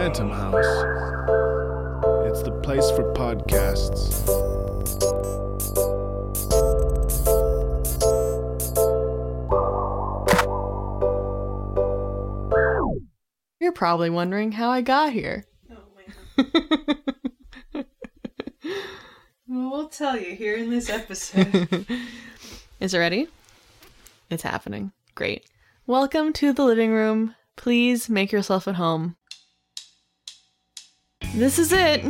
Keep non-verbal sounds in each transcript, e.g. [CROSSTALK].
Phantom House. It's the place for podcasts. You're probably wondering how I got here. Oh, [LAUGHS] Well, we'll tell you here in this episode. [LAUGHS] Is it ready? It's happening. Great. Welcome to the living room. Please make yourself at home. This is it.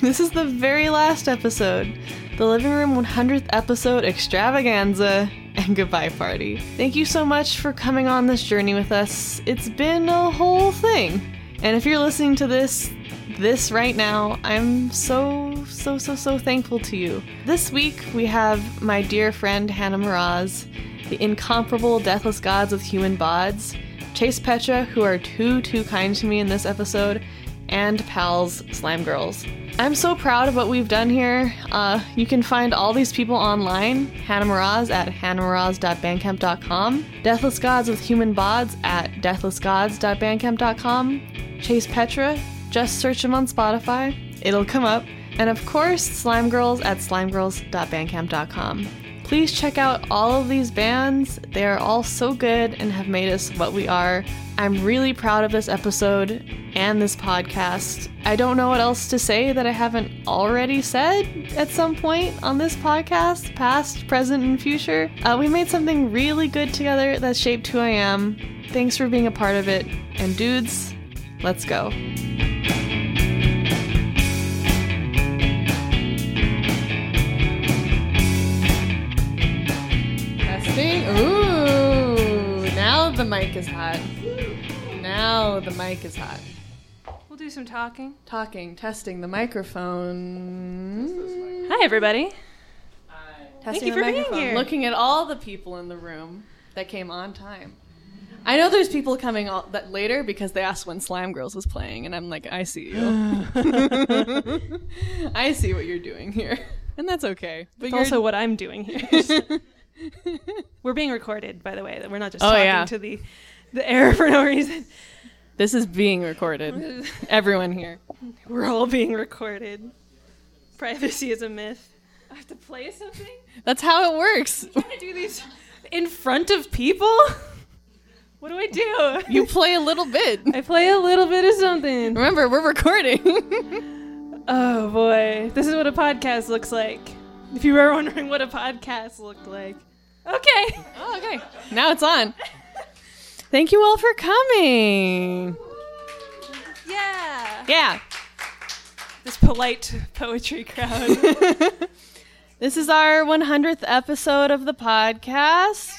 This is the very last episode. The Living Room 100th episode extravaganza and goodbye party. Thank you so much for coming on this journey with us. It's been a whole thing. And if you're listening to this this right now, I'm so, so, so, so thankful to you. This week, we have my dear friend Hannah Moroz, the incomparable Deathless Gods of Human Bods, Chase Petra, who are too, too kind to me in this episode, and pals Slime Girls. I'm so proud of what we've done here. Uh, you can find all these people online. Hannah Moroz at hannahmoroz.bandcamp.com. Deathless Gods with Human Bods at deathlessgods.bandcamp.com. Chase Petra, just search them on Spotify. It'll come up. And of course, Slime Girls at slimegirls.bandcamp.com. Please check out all of these bands. They are all so good and have made us what we are. I'm really proud of this episode and this podcast. I don't know what else to say that I haven't already said at some point on this podcast, past, present, and future. Uh, we made something really good together that shaped who I am. Thanks for being a part of it. And dudes, let's go. Mic is hot. Now the mic is hot. we'll do some talking. Talking, testing the microphone. Hi, everybody. Testing you the for being here. Looking at all the people in the room that came on time. I know there's people coming all, that later because they asked when Slime Girls was playing, and I'm like, I see you. [LAUGHS] [LAUGHS] I see what you're doing here, and that's okay. But It's also what I'm doing here. [LAUGHS] [LAUGHS] We're being recorded, by the way. That we're not just Oh, talking yeah. to the the air [LAUGHS] for no reason. this is being recorded. [LAUGHS] Everyone here. We're all being recorded. Privacy is a myth. I have to play something. That's how it works. Can I do these in front of people? What do I do? You play a little bit. I play a little bit of something. Remember, we're recording. Oh boy, this is what a podcast looks like. If you were wondering what a podcast looked like. Okay. oh, okay. Now it's on. [LAUGHS] Thank you all for coming. Yeah. Yeah. This polite poetry crowd. [LAUGHS] This is our 100th episode of the podcast.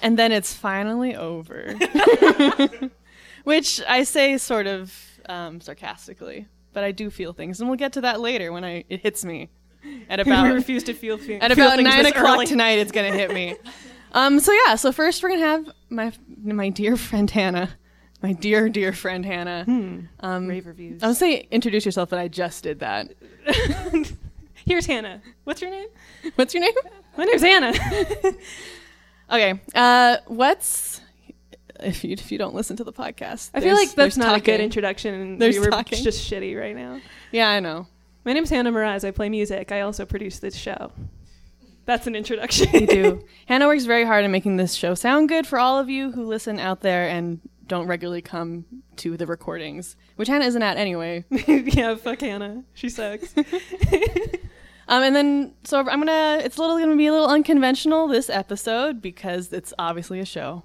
And then it's finally over. [LAUGHS] Which I say sort of um, sarcastically, but I do feel things. And we'll get to that later when I, it hits me at we about refuse to feel fe- At about nine o'clock early. tonight, it's gonna hit me. [LAUGHS] Um, so yeah, so first we're gonna have my my dear friend Hannah, my dear dear friend Hannah. Um, Rave reviews. I was say introduce yourself, but I just did that. [LAUGHS] Here's Hannah. What's your name? What's your name? My name's Hannah. [LAUGHS] Okay. Uh, what's if you if you don't listen to the podcast? I feel like that's there's not a good introduction. and There's we were talking. just shitty right now. Yeah, I know. My name's Hannah Moroz. I play music. I also produce this show. That's an introduction. You do. [LAUGHS] Hannah works very hard at making this show sound good for all of you who listen out there and don't regularly come to the recordings, which Hannah isn't at anyway. [LAUGHS] yeah, fuck Hannah. She sucks. [LAUGHS] Um, and then, so I'm gonna, it's a little gonna be a little unconventional this episode because it's obviously a show.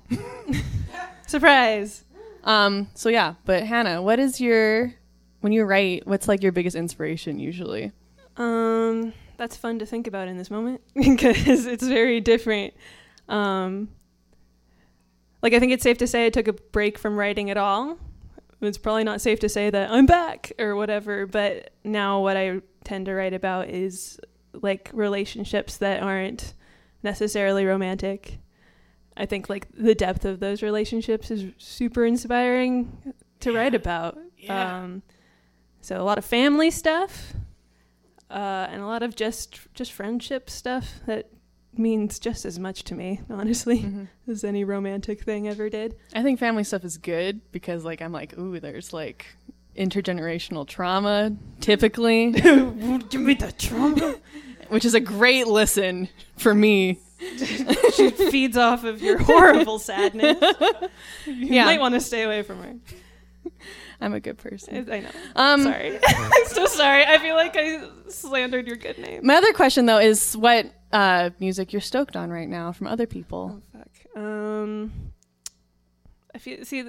Surprise. Um, so yeah, but Hannah, what is your, when you write, what's like your biggest inspiration usually? Um, that's fun to think about in this moment [LAUGHS] because it's very different. Um, like I think it's safe to say I took a break from writing at all. It's probably not safe to say that I'm back or whatever, but now what I tend to write about is like relationships that aren't necessarily romantic. I think like the depth of those relationships is super inspiring to write about. Yeah. Um, so a lot of family stuff, uh, and a lot of just just friendship stuff that means just as much to me, [LAUGHS] honestly, Mhm. as any romantic thing ever did. I think family stuff is good because like I'm like, ooh, there's like intergenerational trauma typically, [LAUGHS] Give me the trauma. [LAUGHS] which is a great listen for me. she feeds off of your horrible sadness. You Yeah. might want to stay away from her. I'm a good person. I know. Um, sorry. [LAUGHS] I'm so sorry. I feel like I slandered your good name. My other question though is what uh, music you're stoked on right now from other people. Oh fuck. Um, I feel see.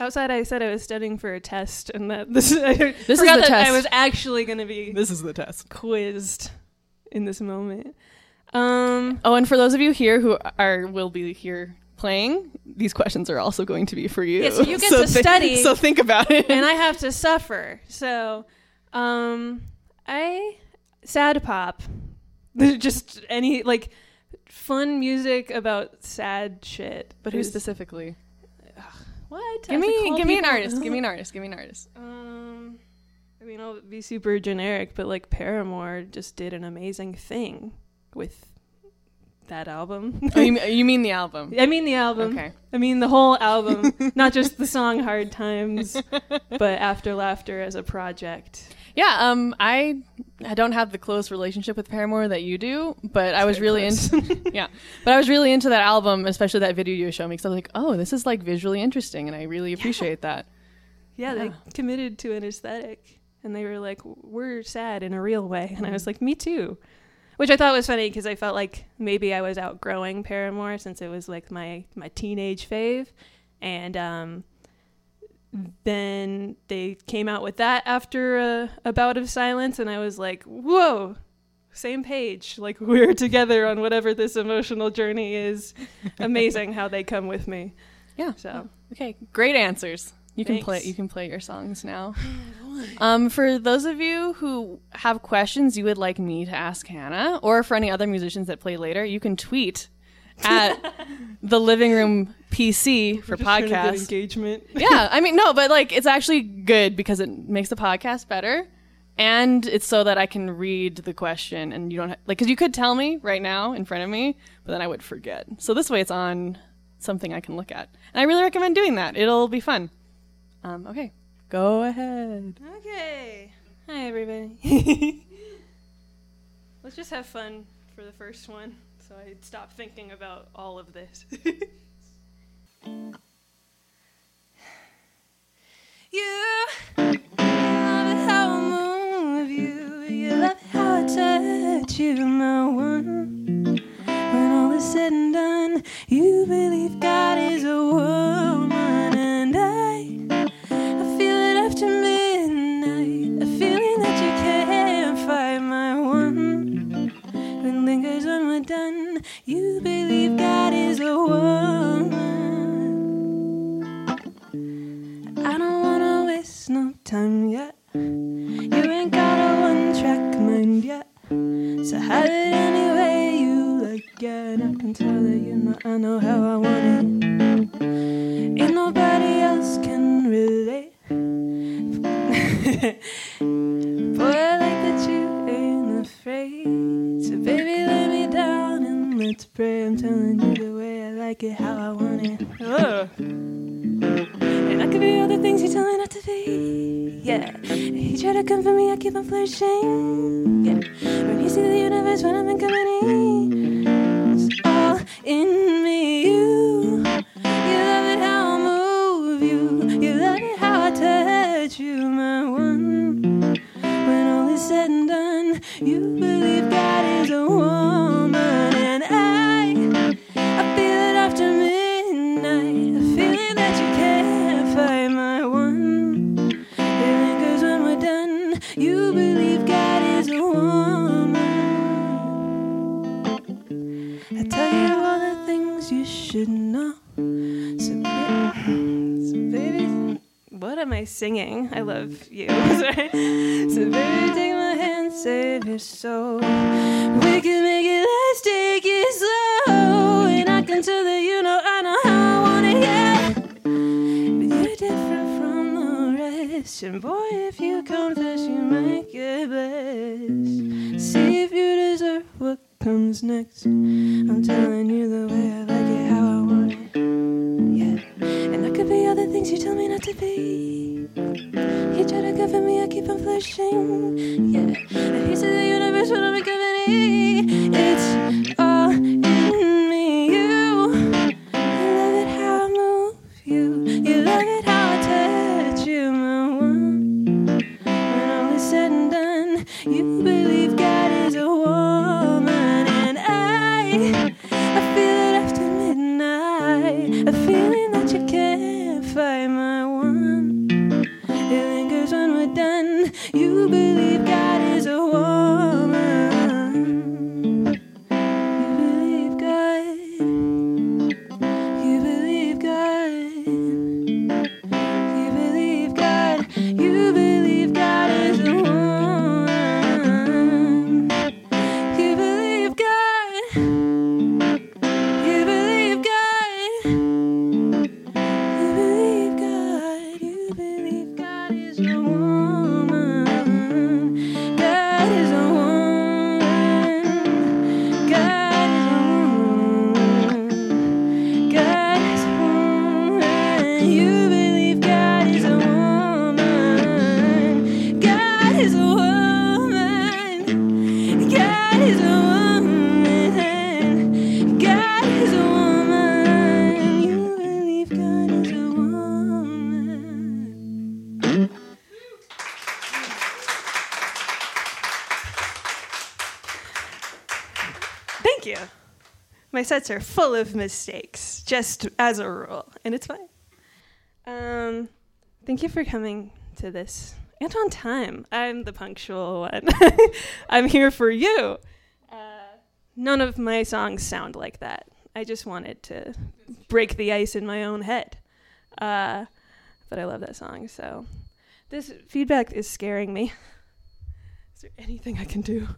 Outside, I said I was studying for a test, and that [LAUGHS] this, I This is the that test. I was actually going to be This is the test. quizzed in this moment. Um, Oh, and for those of you here who are will be here playing, these questions are also going to be for you. Yeah, so you get to thi- study. [LAUGHS] So think about it. and I have to suffer. So, um, I sad pop, [LAUGHS] just any like fun music about sad shit. but who specifically? What? Give I have to me, give me an artist. Give me an [LAUGHS] artist. Give me an artist. Um, I mean, I'll be super generic, but like Paramore just did an amazing thing with that album. Oh, you, mean- you mean the album? I mean the album. Okay. I mean the whole album, [LAUGHS] not just the song "Hard Times," but "After Laughter" as a project. Yeah. Um. I I don't have the close relationship with Paramore that you do, but I was really close. into. [LAUGHS] yeah. But I was really into that album, especially that video you showed me, because I was like, oh, this is like visually interesting, and I really appreciate that. Yeah, they committed to an aesthetic, and they were like, "We're sad in a real way," and I was like, "Me too," which I thought was funny because I felt like maybe I was outgrowing Paramore since it was like my my teenage fave, and um, then they came out with that after a, a bout of silence, and I was like, "Whoa." Same page, like [LAUGHS] we're together on whatever this emotional journey is. Amazing how they come with me. Yeah. So Okay, great answers. You can play. You can play your songs now. [SIGHS] [LAUGHS] Um, for those of you who have questions you would like me to ask Hannah, or for any other musicians that play later, you can tweet at [LAUGHS] the Living Room PC for We're just trying to get podcast. engagement. yeah, I mean, no, but like it's actually good because it makes the podcast better, and it's so that I can read the question and you don't ha- like because you could tell me right now in front of me, but then I would forget. So this way, it's on something I can look at, and I really recommend doing that. It'll be fun. Um, okay, go ahead. Okay. Hi, everybody. [LAUGHS] [LAUGHS] Let's just have fun for the first one so I stop thinking about all of this. [LAUGHS] you love it how I move you. You love it how I touch you, my one. When all is said and done, you believe God is a woman, woman. I don't wanna waste no time yet. You ain't got a one track mind yet. So have it any way you like it. I can tell that you know I know how I want it. Ain't nobody else can relate. [LAUGHS] Boy, I like that you ain't afraid. So baby, lay me down and let's pray. I'm telling you like it, how I want it. Ugh. And I could be all the things you tell me not to be. Yeah. You try to come for me, I keep on flourishing. Yeah. When you see the universe, when I'm in company, it's all in me. You, you love it how I move you. You love it how I touch you, my one. When all is said and done, you believe God is a woman, should know. So, so baby, what am I singing? I love you. [LAUGHS] So baby, take my hand, save your soul. We can make it last, take it slow, and I can tell that you know I know how I it, yeah. But you're different from the rest, and boy, if you confess, you might get blessed. See if you deserve what comes next. I'm telling you the way I tell me not to be. Comfort me, I keep on flushing. Yeah. Piece of the universe, what I'm company. It's Are full of mistakes, just as a rule, and it's fine. Um, thank you for coming to this and on time. I'm the punctual one. [LAUGHS] I'm here for you. Uh, none of my songs sound like that. I just wanted to break the ice in my own head. Uh, but I love that song, so this feedback is scaring me. Is there anything I can do?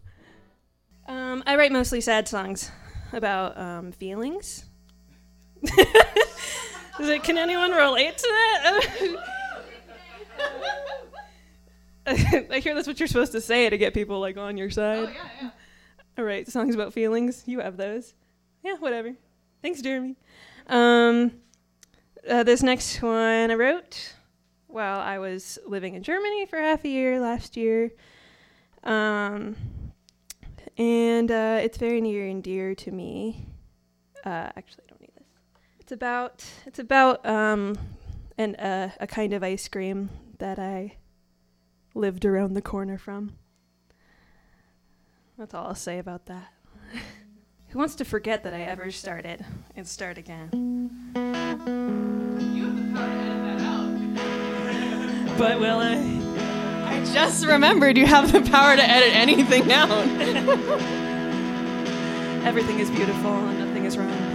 Um, I write mostly sad songs about um, feelings. [LAUGHS] Is it, can anyone relate to that? [LAUGHS] I hear that's what you're supposed to say to get people like on your side. Oh yeah, yeah. All right, songs about feelings. You have those. Yeah, whatever. Thanks, Jeremy. Um, uh, this next one I wrote while I was living in Germany for half a year last year. Um, and uh, it's very near and dear to me. Uh, actually, I don't need this. It's about it's about um, an uh, a kind of ice cream that I lived around the corner from. That's all I'll say about that. [LAUGHS] Who wants to forget that I ever started and start again? You have to edit that out. But will I? Just remembered you have the power to edit anything out. [LAUGHS] Everything is beautiful and nothing is wrong.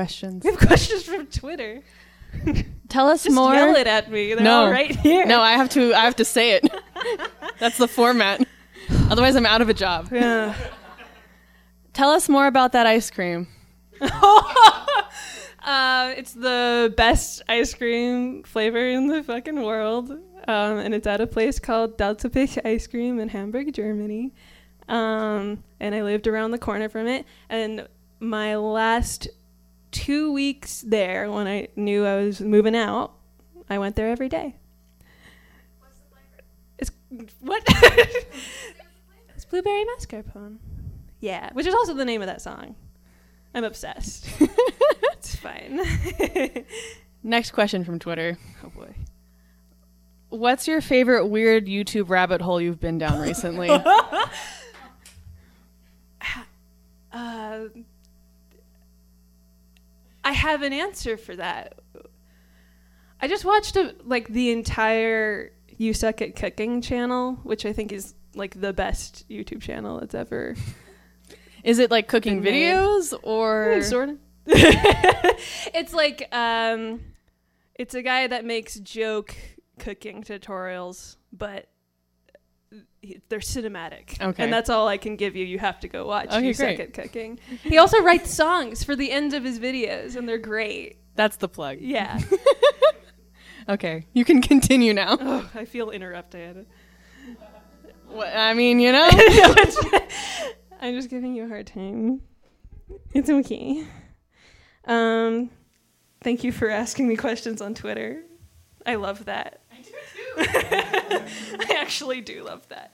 Questions. We have [LAUGHS] questions from Twitter. [LAUGHS] Tell us Just more. yell it at me. They're No. all right here. No, I have to. I have to say it. [LAUGHS] That's the format. Otherwise, I'm out of a job. Yeah. Tell us more about that ice cream. uh, it's the best ice cream flavor in the fucking world. Um, and it's at a place called Delta Pick Ice Cream in Hamburg, Germany. Um, and I lived around the corner from it. And my last two weeks there, when I knew I was moving out, I went there every day. It's what? [LAUGHS] it's blueberry mascarpone. Yeah, which is also the name of that song. I'm obsessed. [LAUGHS] it's fine. [LAUGHS] Next question from Twitter. oh boy. What's your favorite weird YouTube rabbit hole you've been down recently? Uh, I have an answer for that. I just watched a, like the entire "You Suck at Cooking" channel, which I think is like the best YouTube channel that's ever [LAUGHS] Is it like cooking Been made. videos or sort of. [LAUGHS] it's like um, it's a guy that makes joke cooking tutorials, but they're cinematic. Okay. and that's all I can give you. You have to go watch. Okay, you suck great. at cooking. He also writes songs for the ends of his videos, and they're great. that's the plug? Yeah. [LAUGHS] Okay, you can continue now. oh, I feel interrupted. What- I mean, you know. [LAUGHS] I'm just giving you a hard time. It's okay. Um, thank you for asking me questions on Twitter. I love that. I do too. [LAUGHS] I actually do love that.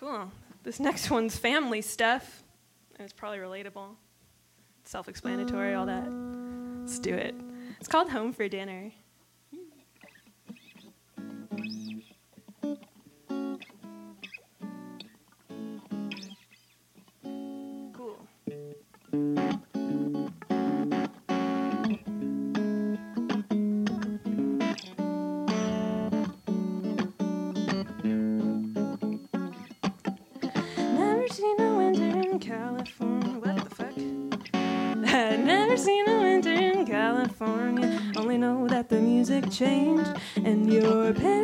Cool. This next one's family stuff, and it's probably relatable, self-explanatory, all that. Let's do it. It's called Home for Dinner. Changed. And your parents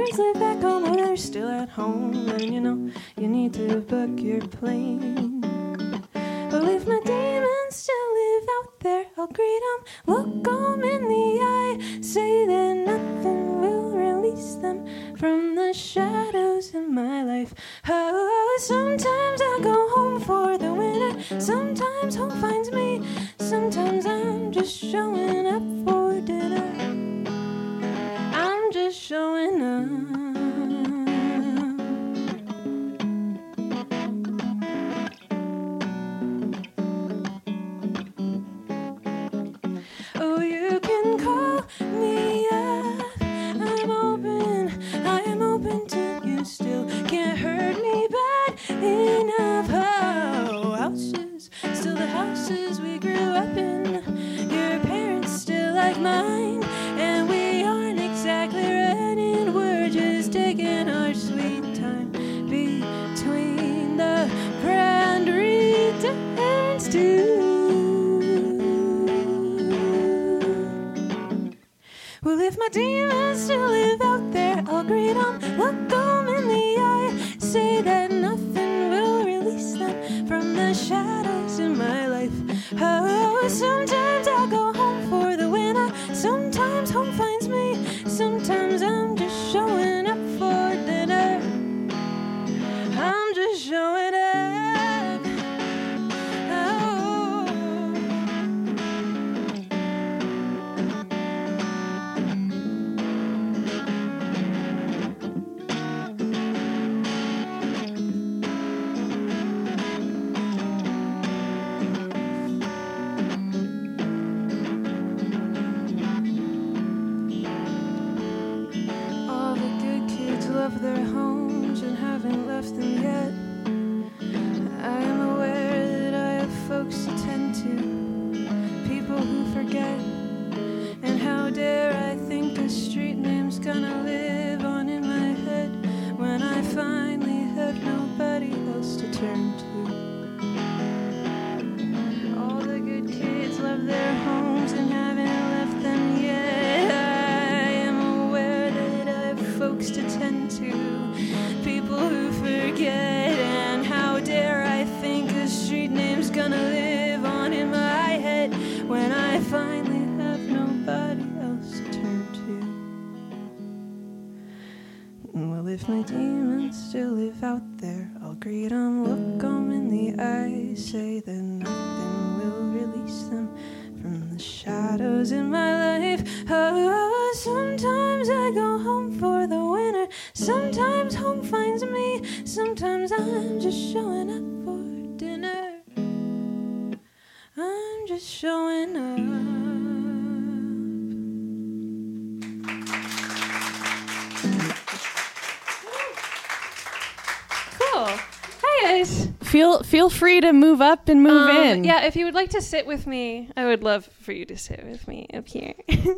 Feel free to move up and move Um, in. Yeah, if you would like to sit with me, I would love for you to sit with me up here. [LAUGHS]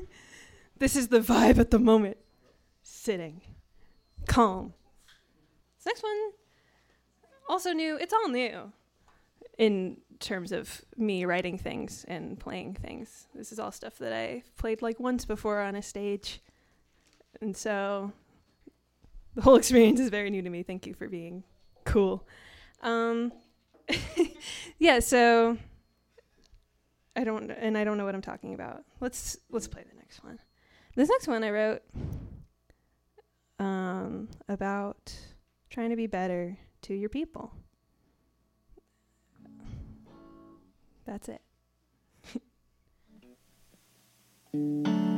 this is the vibe at the moment. Sitting. Calm. This next one, also new. It's all new in terms of me writing things and playing things. This is all stuff that I've played like once before on a stage. And so the whole [LAUGHS] experience is very new to me. Thank you for being cool. Um, [LAUGHS] yeah, so I don't and I don't know what I'm talking about. Let's let's play the next one. This next one I wrote um, about trying to be better to your people. That's it. [LAUGHS]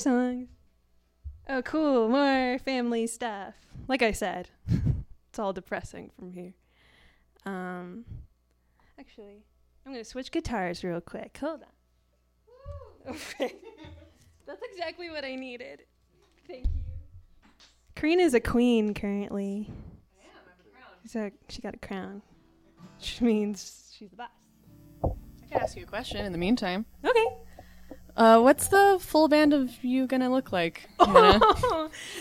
songs. Oh, cool. More family stuff. Like I said, [LAUGHS] it's all depressing from here. Um, actually, I'm going to switch guitars real quick. Hold on. [LAUGHS] Okay. That's exactly what I needed. Thank you. Karina is a queen currently. I am. I have a, she got a crown, which means she's the boss. I can ask you a question in the meantime. Okay. Uh, what's the full band of you gonna look like? [LAUGHS]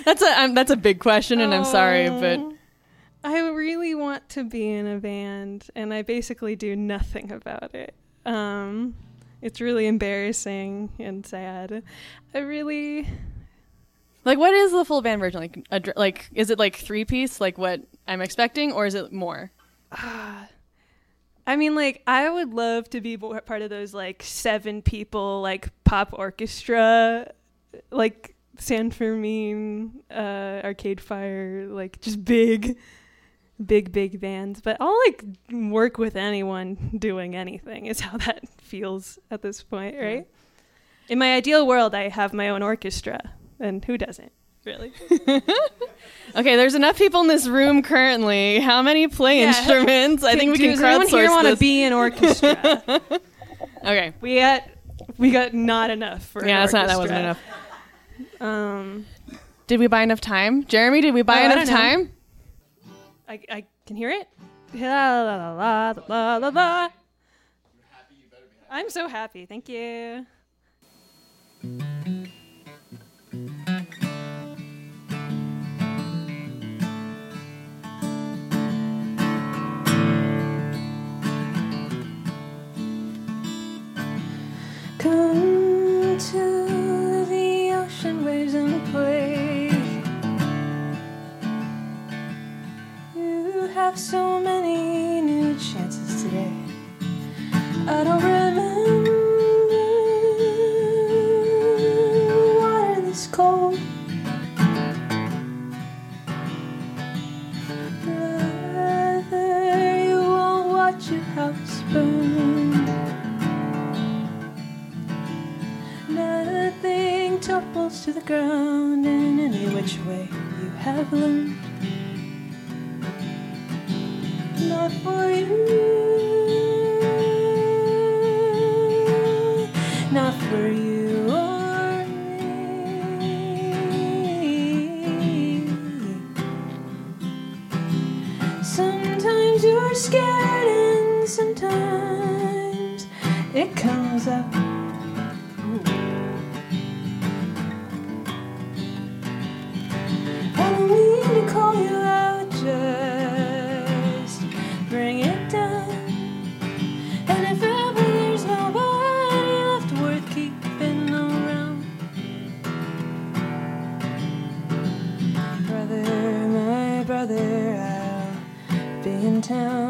That's a um, that's a big question, and I'm sorry, but Oh, I really want to be in a band, and I basically do nothing about it. Um, it's really embarrassing and sad. I really, like, what is the full band version? Like, a, like, is it like three piece, like what I'm expecting, or is it more? I mean, like, I would love to be part of those like seven people like pop orchestra, like San Fermin, uh, Arcade Fire, like just big, big, big bands. But I'll like work with anyone doing anything. Is how that feels at this point, right? In my ideal world, I have my own orchestra, and who doesn't? Really? [LAUGHS] Okay, there's enough people in this room currently. How many play Yeah. instruments? I think we can Does anyone here crowdsource want to be an orchestra? [LAUGHS] okay, we got we got not enough for yeah, an that's not that wasn't enough. Um, Did we buy enough time, Jeremy? Did we buy Oh, enough don't time? I I can hear it. La la la la la la la. I'm so happy. Thank you. To the ocean waves and play. You have so many new chances today. I don't remember this cold. You won't watch house Topples to the ground in any which way you have learned. Not for you, not for you or me. Sometimes you're scared, and sometimes it comes up. town.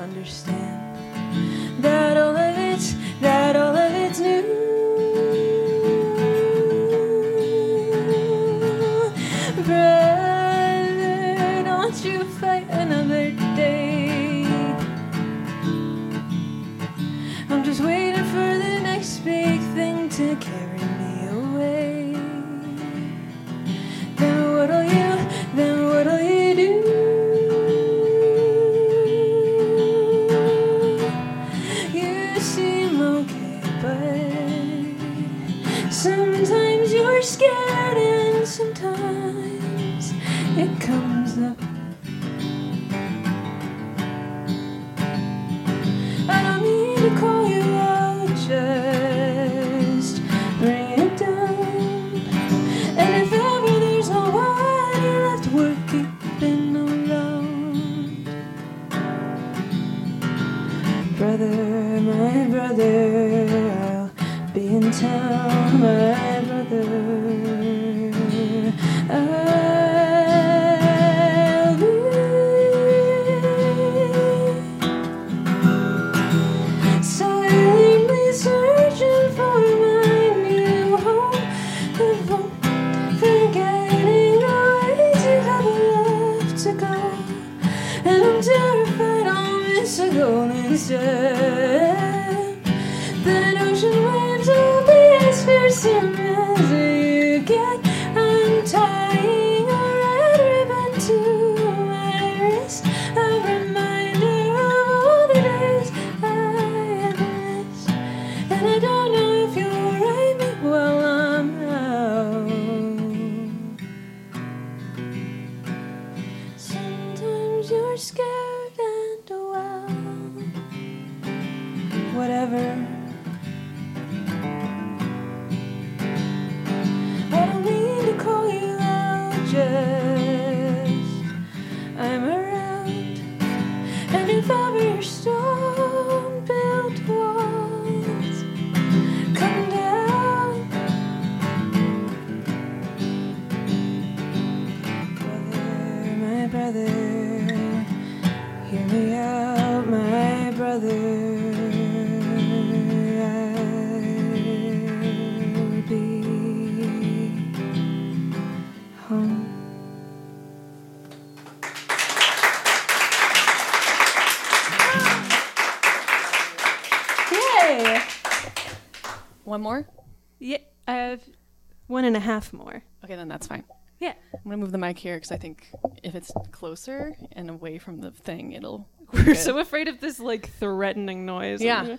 Understand half more. Okay, then that's fine. Yeah. I'm gonna move the mic here because I think if it's closer and away from the thing, it'll. [LAUGHS] We're so afraid of this like threatening noise. Yeah.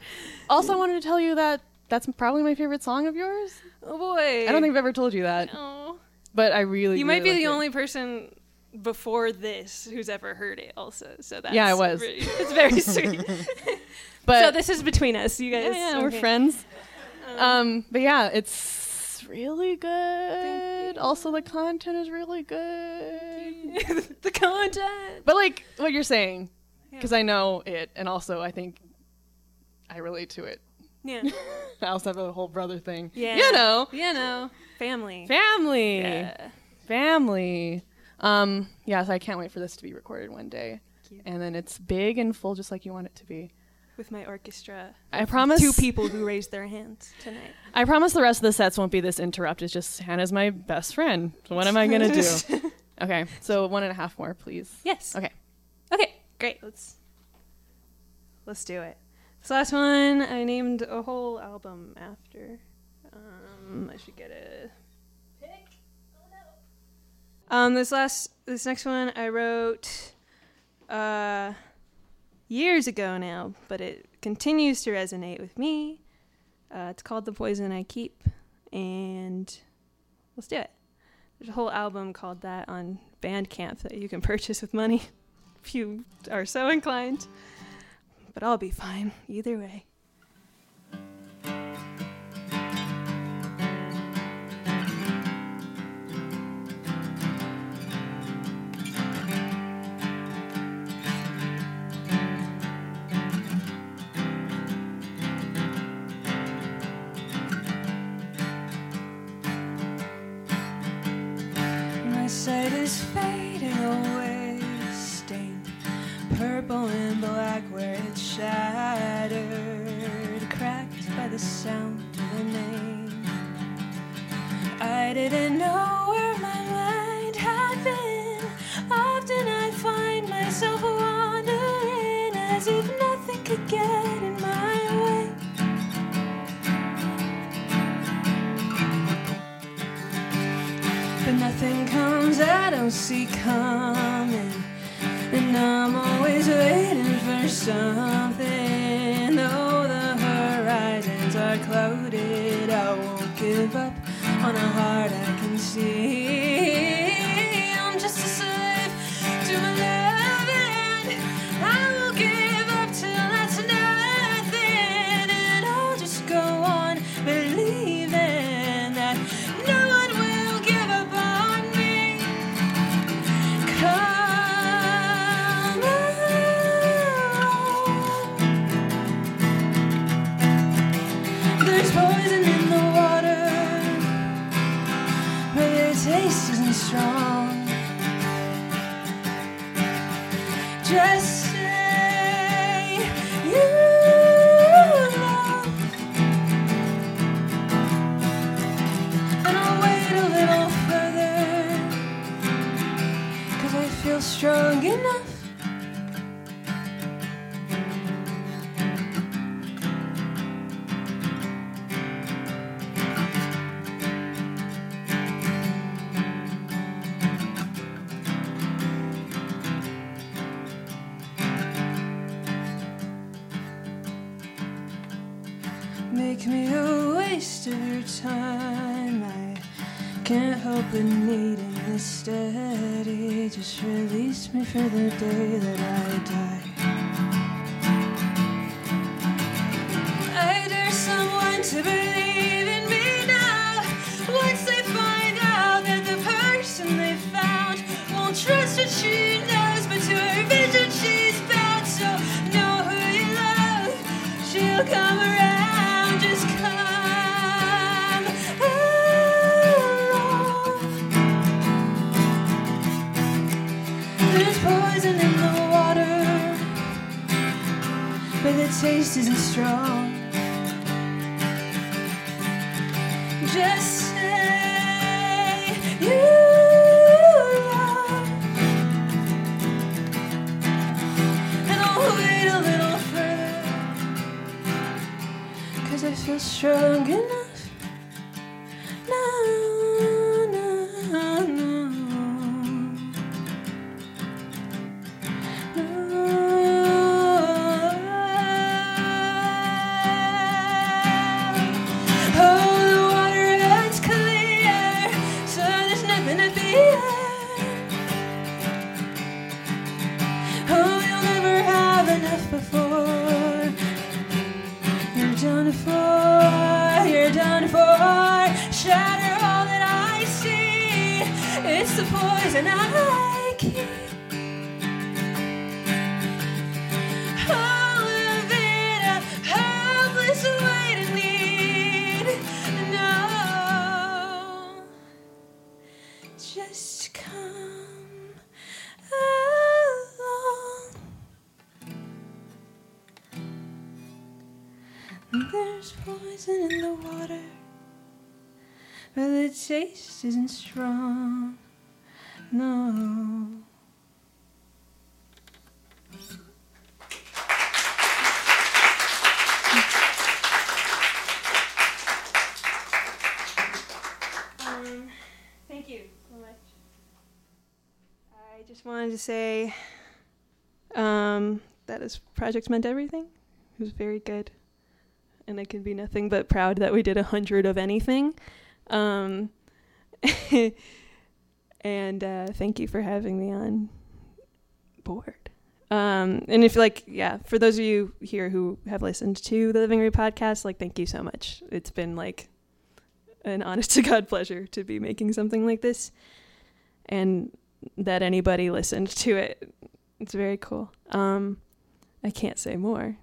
Also, I wanted to tell you that that's probably my favorite song of yours. Oh boy. I don't think I've ever told you that, Oh. but I really. You might be really the it. only person before this who's ever heard it. Also, so that's Yeah, I was. Really, it's very [LAUGHS] sweet. But so this is between us, you guys. yeah, yeah, we're friends. Um, Um, but yeah, it's really good. Also, the content is really good. [LAUGHS] the content. But like what you're saying, Yeah. because I know it, and also I think I relate to it. Yeah. [LAUGHS] I also have a whole brother thing. Yeah. You know, You know. Family. family, Yeah. family. Um, yeah, so I can't wait for this to be recorded one day, and then it's big and full, just like you want it to be. With my orchestra. I promise. Two people who raised their hands tonight. [LAUGHS] I promise the rest of the sets won't be this interrupted. Just Hannah's my best friend. So what am I gonna do? [LAUGHS] Okay, so one and a half more, please. yes. Okay. Okay, great. Let's let's do it. This last one I named a whole album after. Um, I should get a pick. Um, this last this next one I wrote uh years ago now, but it continues to resonate with me. Uh, it's called The Poison I Keep, and let's do it. There's a whole album called that on Bandcamp that you can [LAUGHS] purchase with money if you are so inclined. But I'll be fine either way. see coming, and I'm always waiting for something. Though the horizons are clouded, I won't give up on a heart I can see. waste of your time. I can't help but need a steady. Just release me for the day that I die. taste isn't strong. taste isn't strong. No. Um, thank you so much. I just wanted to say um, this project meant everything. It was very good, and I can be nothing but proud that we did a hundred of anything. Um, [LAUGHS] and uh, thank you for having me on board. Um, and if like, yeah, for those of you here who have listened to the Living Room podcast, like, thank you so much. It's been like an honest to God [LAUGHS] pleasure to be making something like this and that anybody listened to it. It's very cool. Um, I can't say more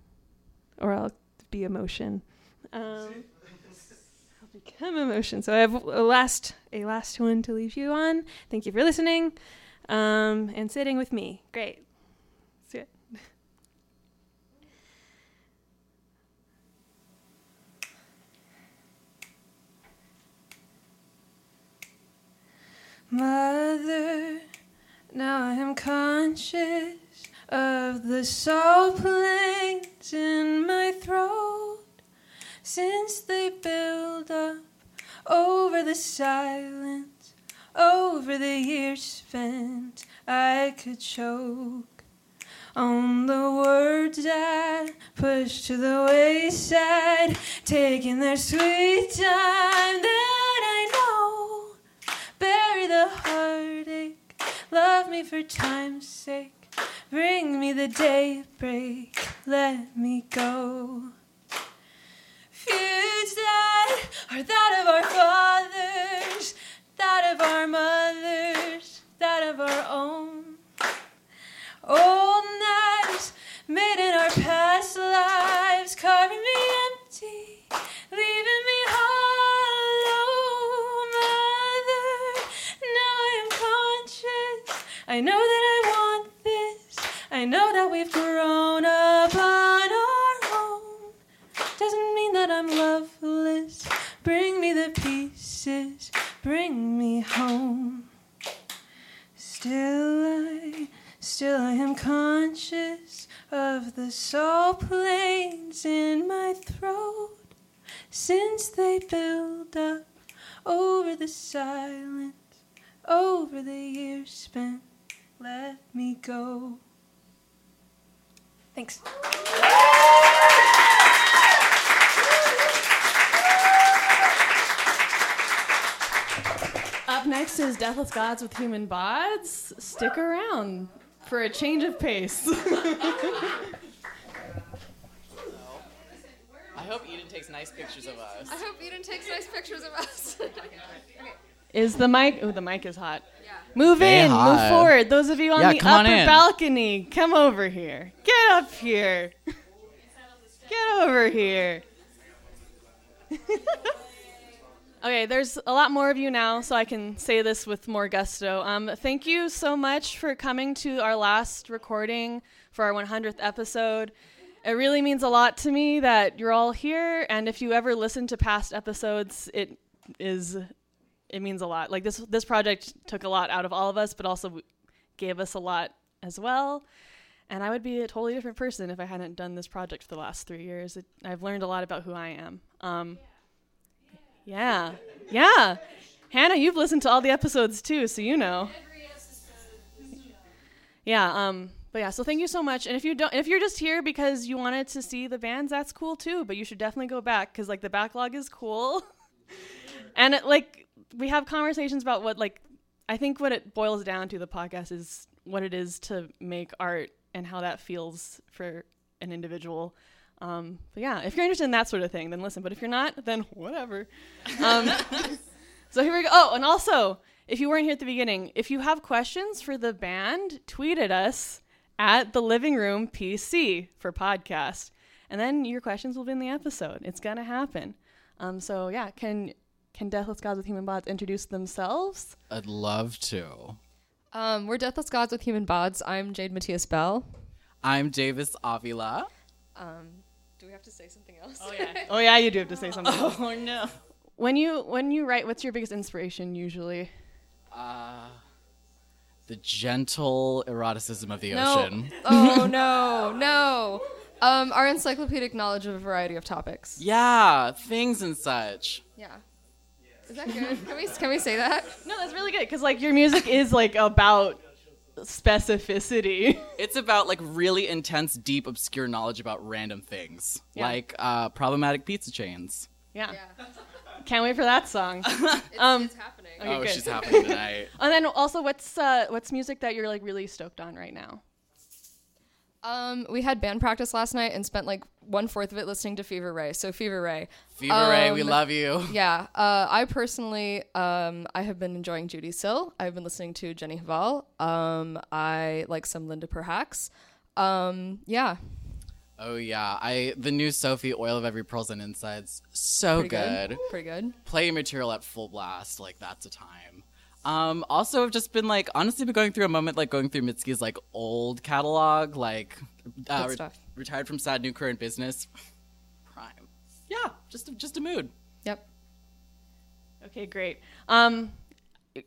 or I'll be emotion. Um, Become emotion. So I have a last a last one to leave you on. Thank you for listening, um, and sitting with me. Great. Do it. Mother, now I am conscious of the salt plains in my throat since they build up over the silence, over the years spent. I could choke on the words I push to the wayside, taking their sweet time that I know. Bury the heartache, love me for time's sake. Bring me the daybreak, let me go. Feuds that are that of our fathers, that of our mothers, that of our own. Old knives made in our past lives, carving me empty, leaving me hollow. Mother, now I am conscious. I know that I want this. I know that we've grown up. Doesn't mean that I'm loveless. Bring me the pieces, bring me home. Still I, still I am conscious of the salt plains in my throat since they build up over the silence, over the years spent. Let me go. Thanks. Up next is Deathless Gods with Human Bods. Stick around for a change of pace. [LAUGHS] I hope Eden takes nice pictures of us. I hope Eden takes nice pictures of us. [LAUGHS] is the mic? Oh, the mic is hot. Yeah. Move Stay in, move forward. Those of you on Yeah, the come on upper balcony, come over here. Get up here. [LAUGHS] Get over here. Okay, there's a lot more of you now, so I can say this with more gusto. Um, thank you so much for coming to our last recording for our 100th episode. It really means a lot to me that you're all here, and if you ever listen to past episodes, it is it means a lot. Like this this project took a lot out of all of us, but also gave us a lot as well. And I would be a totally different person if I hadn't done this project for the last three years. It, I've learned a lot about who I am. Um, yeah, yeah. Yeah. Hannah, you've listened to all the episodes too, so you know. Yeah. Um. But yeah. So thank you so much. And if you don't, if you're just here because you wanted to see the bands, that's cool too. But you should definitely go back because like the backlog is cool. [LAUGHS] and it, like we have conversations about what like I think what it boils down to the podcast is what it is to make art and how that feels for an individual. Um, but yeah, if you're interested in that sort of thing, then listen. But if you're not, then [LAUGHS] whatever. Um, [LAUGHS] so here we go. Oh, and also, if you weren't here at the beginning, if you have questions for the band, tweet at us at the living room PC for podcast, and then your questions will be in the episode. It's gonna happen. Um, so yeah, can can Deathless Gods with Human Bods introduce themselves? I'd love to. um, we're Deathless Gods with Human Bods. I'm Jade Matthias Bell. I'm Davis Avila. Um, do we have to say something else? Oh yeah. [LAUGHS] oh yeah, you do have to say something. Oh no. When you when you write, what's your biggest inspiration usually? Uh, the gentle eroticism of the no. ocean. oh [LAUGHS] no, no. Um, our encyclopedic knowledge of a variety of topics. Yeah, things and such. Yeah. Is that good? Can we can we say that? No, that's really good because like your music is like about specificity. [LAUGHS] It's about like really intense, deep, obscure knowledge about random things, Yeah. like uh, problematic pizza chains. yeah. [LAUGHS] Can't wait for that song. [LAUGHS] It's, Um, it's happening. Okay, oh, good. she's happening tonight. and then also, what's uh, what's music that you're like really stoked on right now? Um, we had band practice last night and spent like one fourth of it listening to Fever Ray. So Fever Ray. Fever Ray, we Um, love you. [LAUGHS] Yeah. Uh, I personally, um, I have been enjoying Judee Sill. I've been listening to Jenny Hval. Um, I like some Linda Perhacs. Um, yeah. Oh yeah, I the new Sophie Oil of Every Pearl's Un-Insides, so Pretty good. Pretty good. Play material at full blast, like that's a time. Um, also, I've just been like honestly been going through a moment like going through Mitski's like old catalog, like uh, Good re- retired from Sad New Career in Business, Prime. Yeah, just a, just a mood. Yep. Okay, great. Um,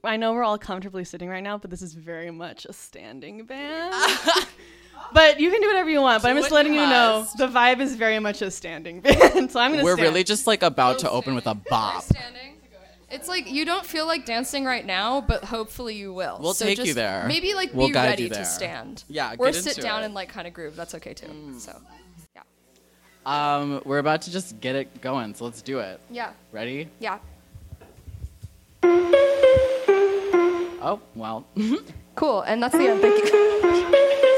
I know we're all comfortably sitting right now, but this is very much a standing band. [LAUGHS] but you can do whatever you want. But I'm just letting you you know the vibe is very much a standing [LAUGHS] band. so I'm gonna. We're stand. really just like about to open with a bop. Standing. It's like you don't feel like dancing right now, but hopefully you will. We'll so take you there. Maybe like We'll be ready to stand. Yeah, or sit down it. and like kind of groove. That's okay too. So, yeah, Um, we're about to just get it going, so let's do it. yeah, Ready? yeah. Oh well. [LAUGHS] Cool. And that's the end. Thank you. [LAUGHS]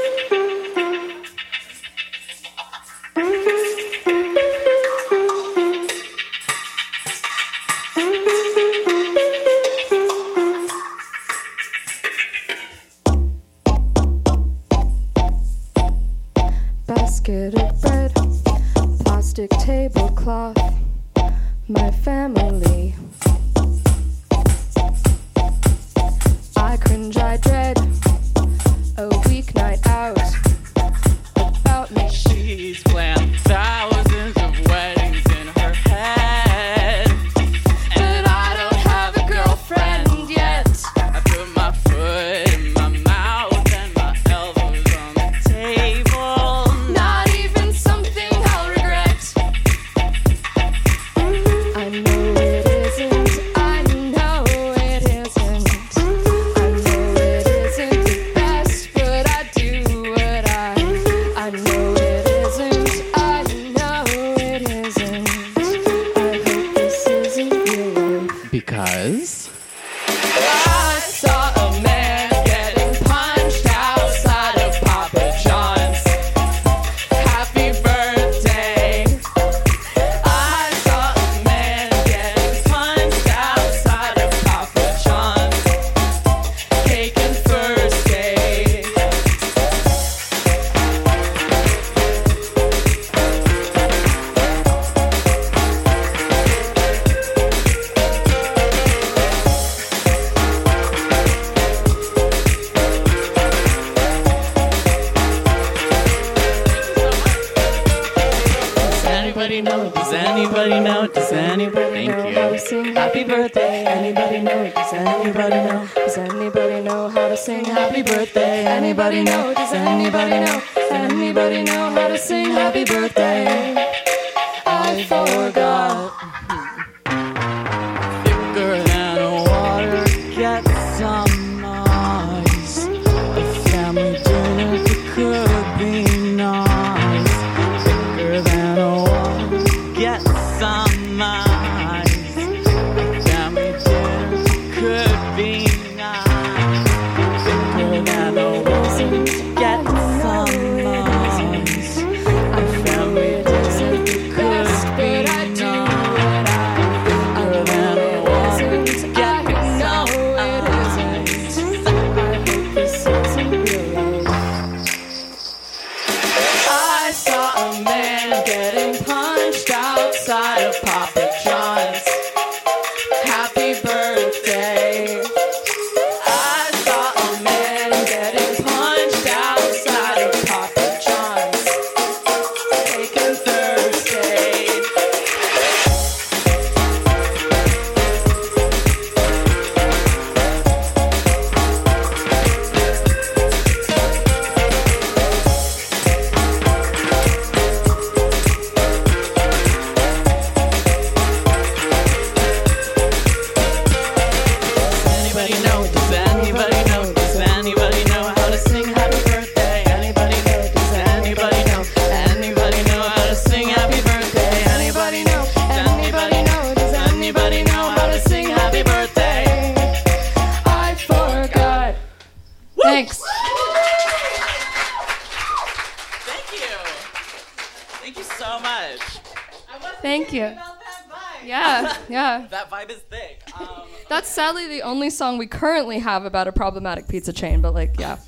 song we currently have about a problematic pizza chain, but like, yeah.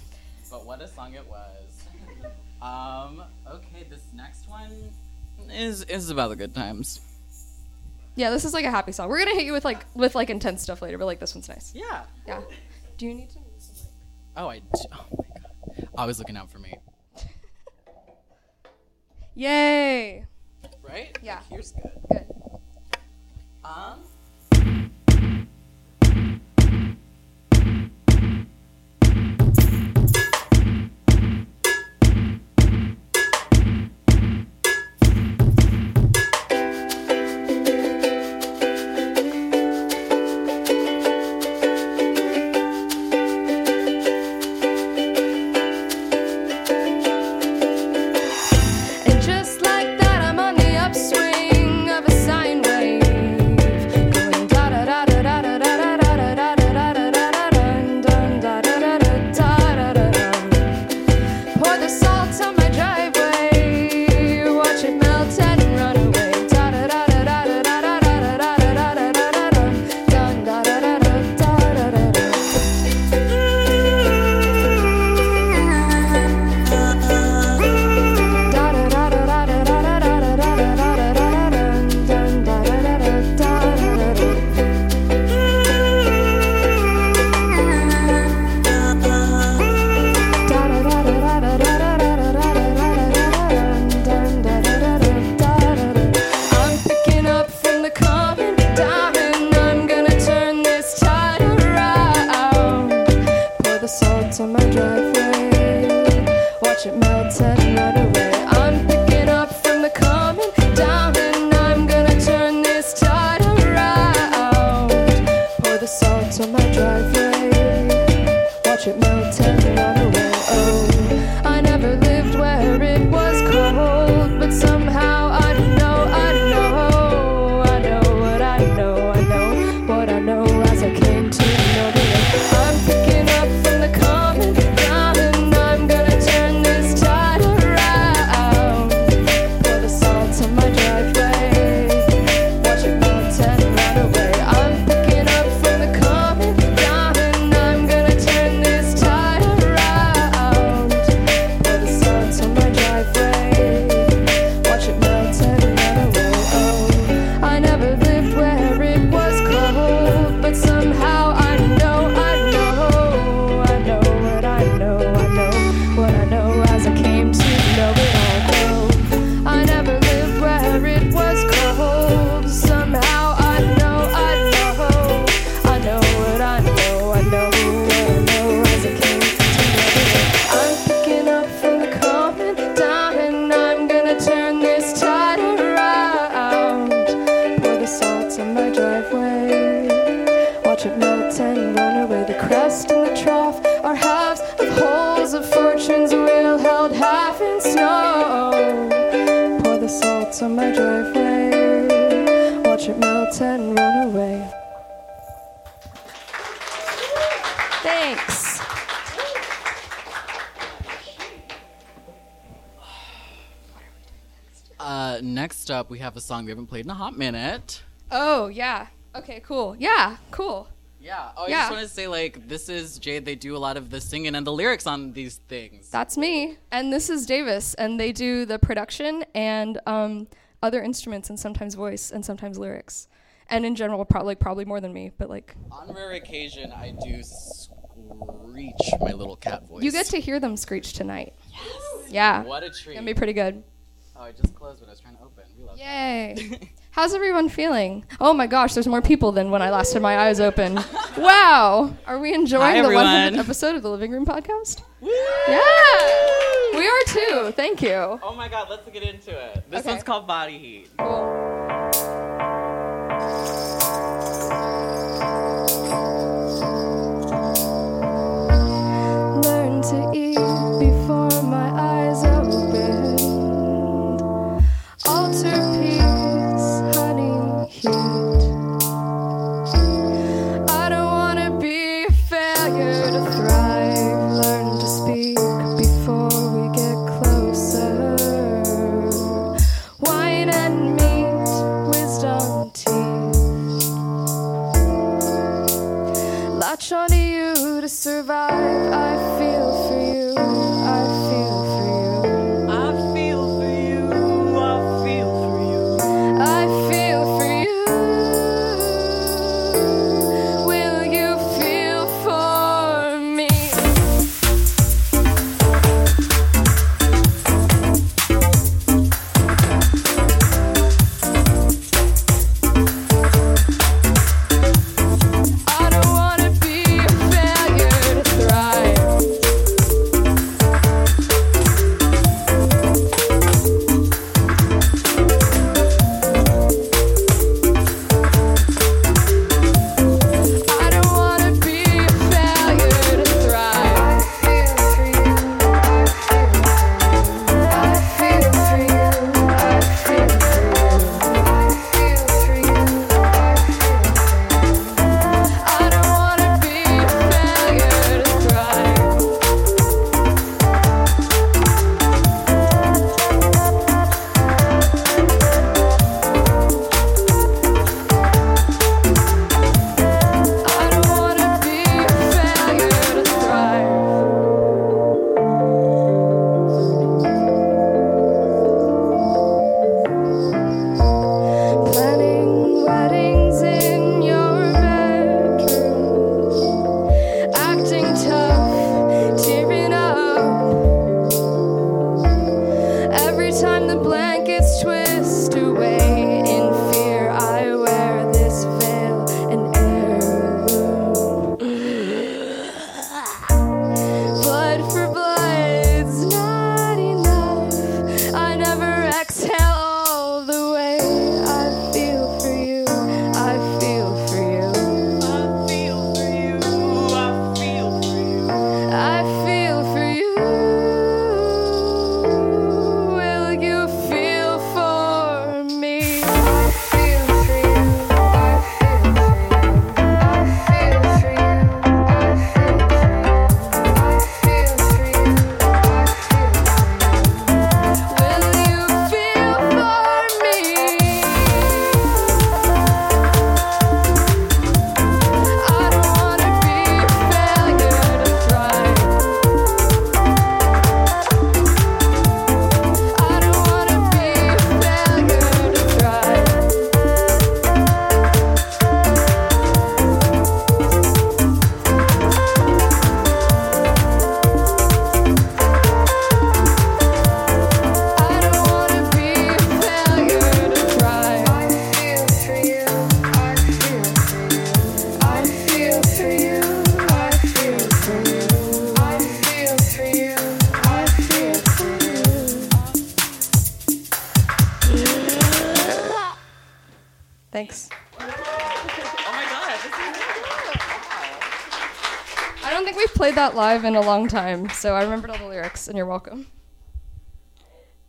but what a song it was. [LAUGHS] Um, okay, this next one is is about the good times. Yeah, this is like a happy song. We're gonna hit you with like with like intense stuff later, but like this one's nice. Yeah. Yeah. Do you need to? Oh, I. Oh my god. I was looking out for song we haven't played in a hot minute. Oh, yeah. Okay, cool. Yeah, cool. Yeah. Oh, I Yeah. just want to say, like, this is Jade. They do a lot of the singing and the lyrics on these things. That's me. And this is Davis. And they do the production and um, other instruments and sometimes voice and sometimes lyrics. And in general, probably probably more than me, but like on rare occasion, I do screech my little cat voice. you get to hear them screech tonight. Yes. Yeah. What a treat. Gonna be pretty good. oh, I just closed when I was trying to open. We love Yay. How's everyone feeling? Oh my gosh, there's more people than when I last had my eyes open. wow. Are we enjoying Hi, the 100th episode of the Living Room Podcast? Woo! Yeah. We are too. Thank you. Oh my god, let's get into it. This Okay. one's called Body Heat. Cool. Learn to eat live in a long time, so I remembered all the lyrics, and you're welcome.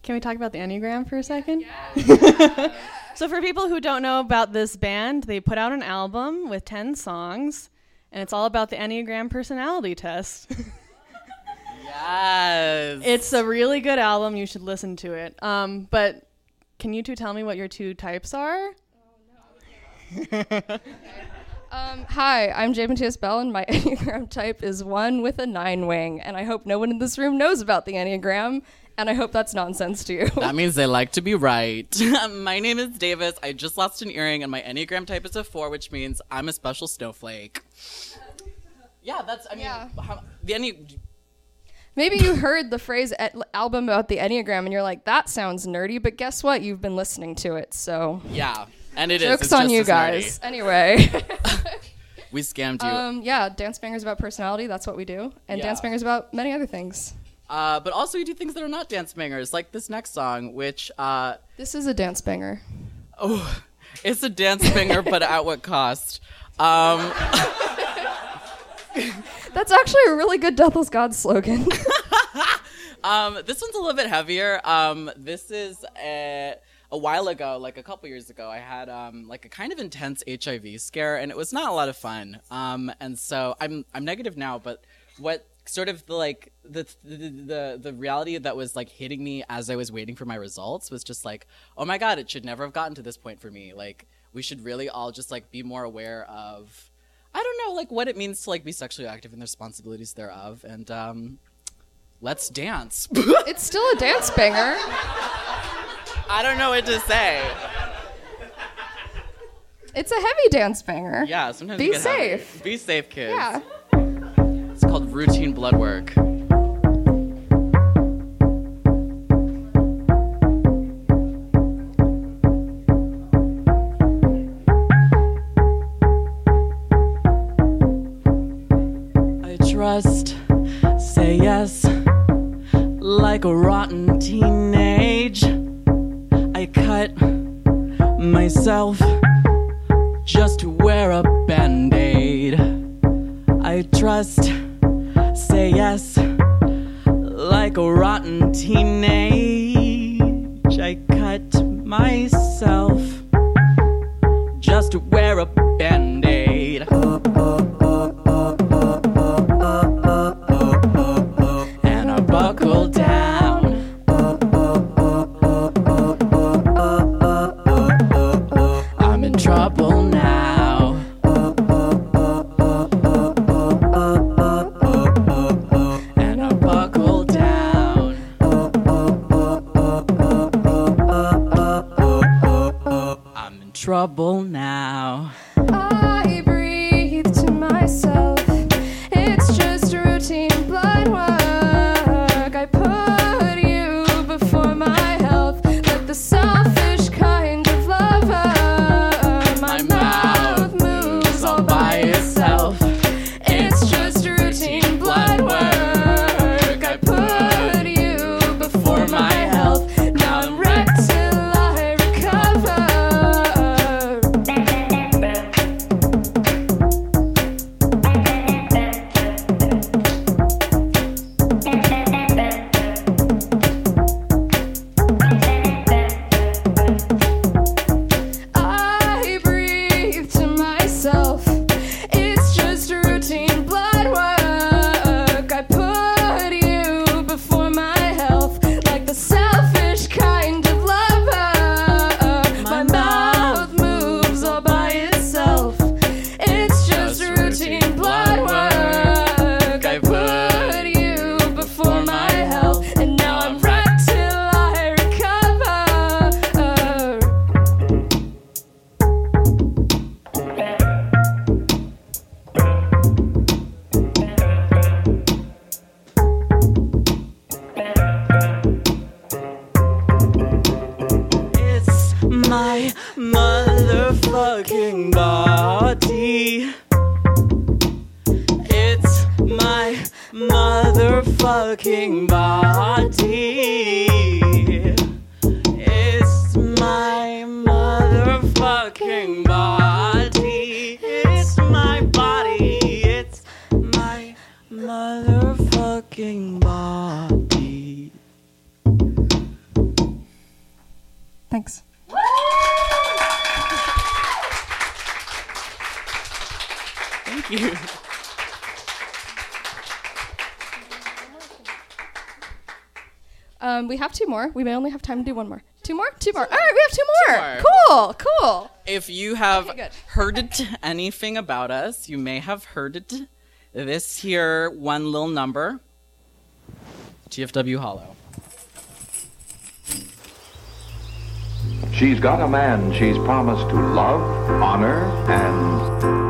Can we talk about the Enneagram for a second? [LAUGHS] so, for people who don't know about this band, they put out an album with 10 songs, and it's all about the Enneagram personality test. [LAUGHS] yes. it's a really good album. You should listen to it. Um, but can you two tell me what your two types are? [LAUGHS] Um, hi, I'm Jay Matthias Bell, and my [LAUGHS] Enneagram type is one with a nine wing, and I hope no one in this room knows about the Enneagram, and I hope that's nonsense to you. [LAUGHS] That means they like to be right. [LAUGHS] my name is Davis. I just lost an earring, and my Enneagram type is a four, which means I'm a special snowflake. Yeah, that's. I mean, Yeah. how, the Enne- Maybe you heard the phrase et- album about the Enneagram, and you're like, that sounds nerdy, but guess what? You've been listening to it, so. Yeah, and it is. Joke's on you guys. nerdy. Anyway. We scammed you. um, yeah, Dance Bangers about personality, that's what we do. And Yeah. Dance Bangers about many other things. Uh, but also, we do things that are not dance bangers, like this next song, which uh, This is a dance banger. oh, [LAUGHS] it's a dance banger, but at what cost? Um, [LAUGHS] That's actually a really good Deathless God slogan. [LAUGHS] um, this one's a little bit heavier. Um, this is a, a while ago, like a couple years ago. I had um, like a kind of intense HIV scare, and it was not a lot of fun. Um, and so I'm I'm negative now, but what sort of the like the, the the the reality that was like hitting me as I was waiting for my results was just like, oh my god, it should never have gotten to this point for me. Like we should really all just like be more aware of I don't know like what it means to like be sexually active and the responsibilities thereof and um let's dance. [LAUGHS] it's still a dance banger. I don't know what to say. It's a heavy dance banger. Yeah, sometimes Be get heavy. safe. Be safe, kids. Yeah. It's called routine blood work. I trust, say yes, like a rotten teenage. Cut myself just to wear a band aid. I trust, say yes, like a rotten teenage. I cut myself We may only have time to do one more. Two more? Two more. All right, we have two more. Two more. Cool, cool. If you have okay, heard anything about us, you may have heard this here one little number GFW Hollow. She's got a man she's promised to love, honor, and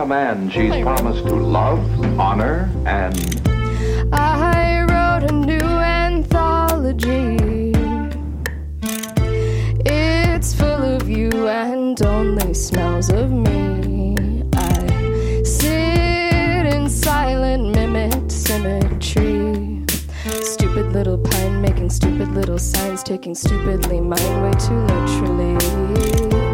a man she's promised to love, honor, and. I wrote a new anthology. It's full of you and only smells of me. I sit in silent mimic symmetry. Stupid little pine making stupid little signs, taking stupidly mine way too literally.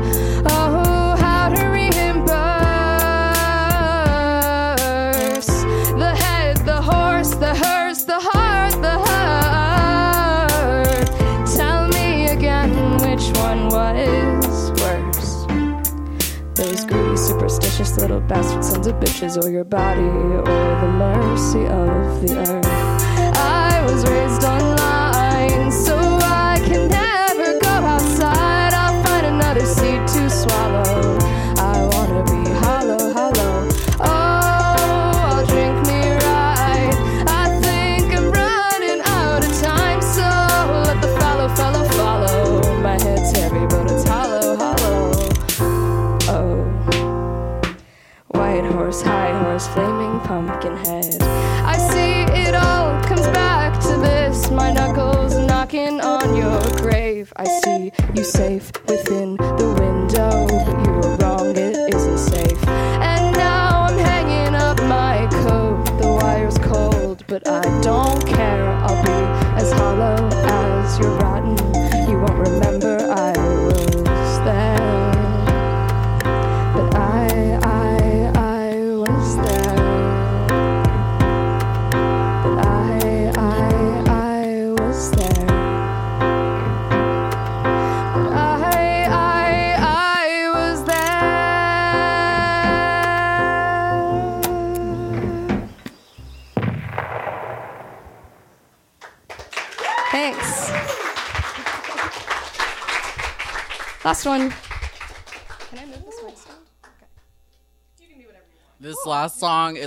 little bastard sons of bitches, or your body, or the mercy of the earth. I was raised on love.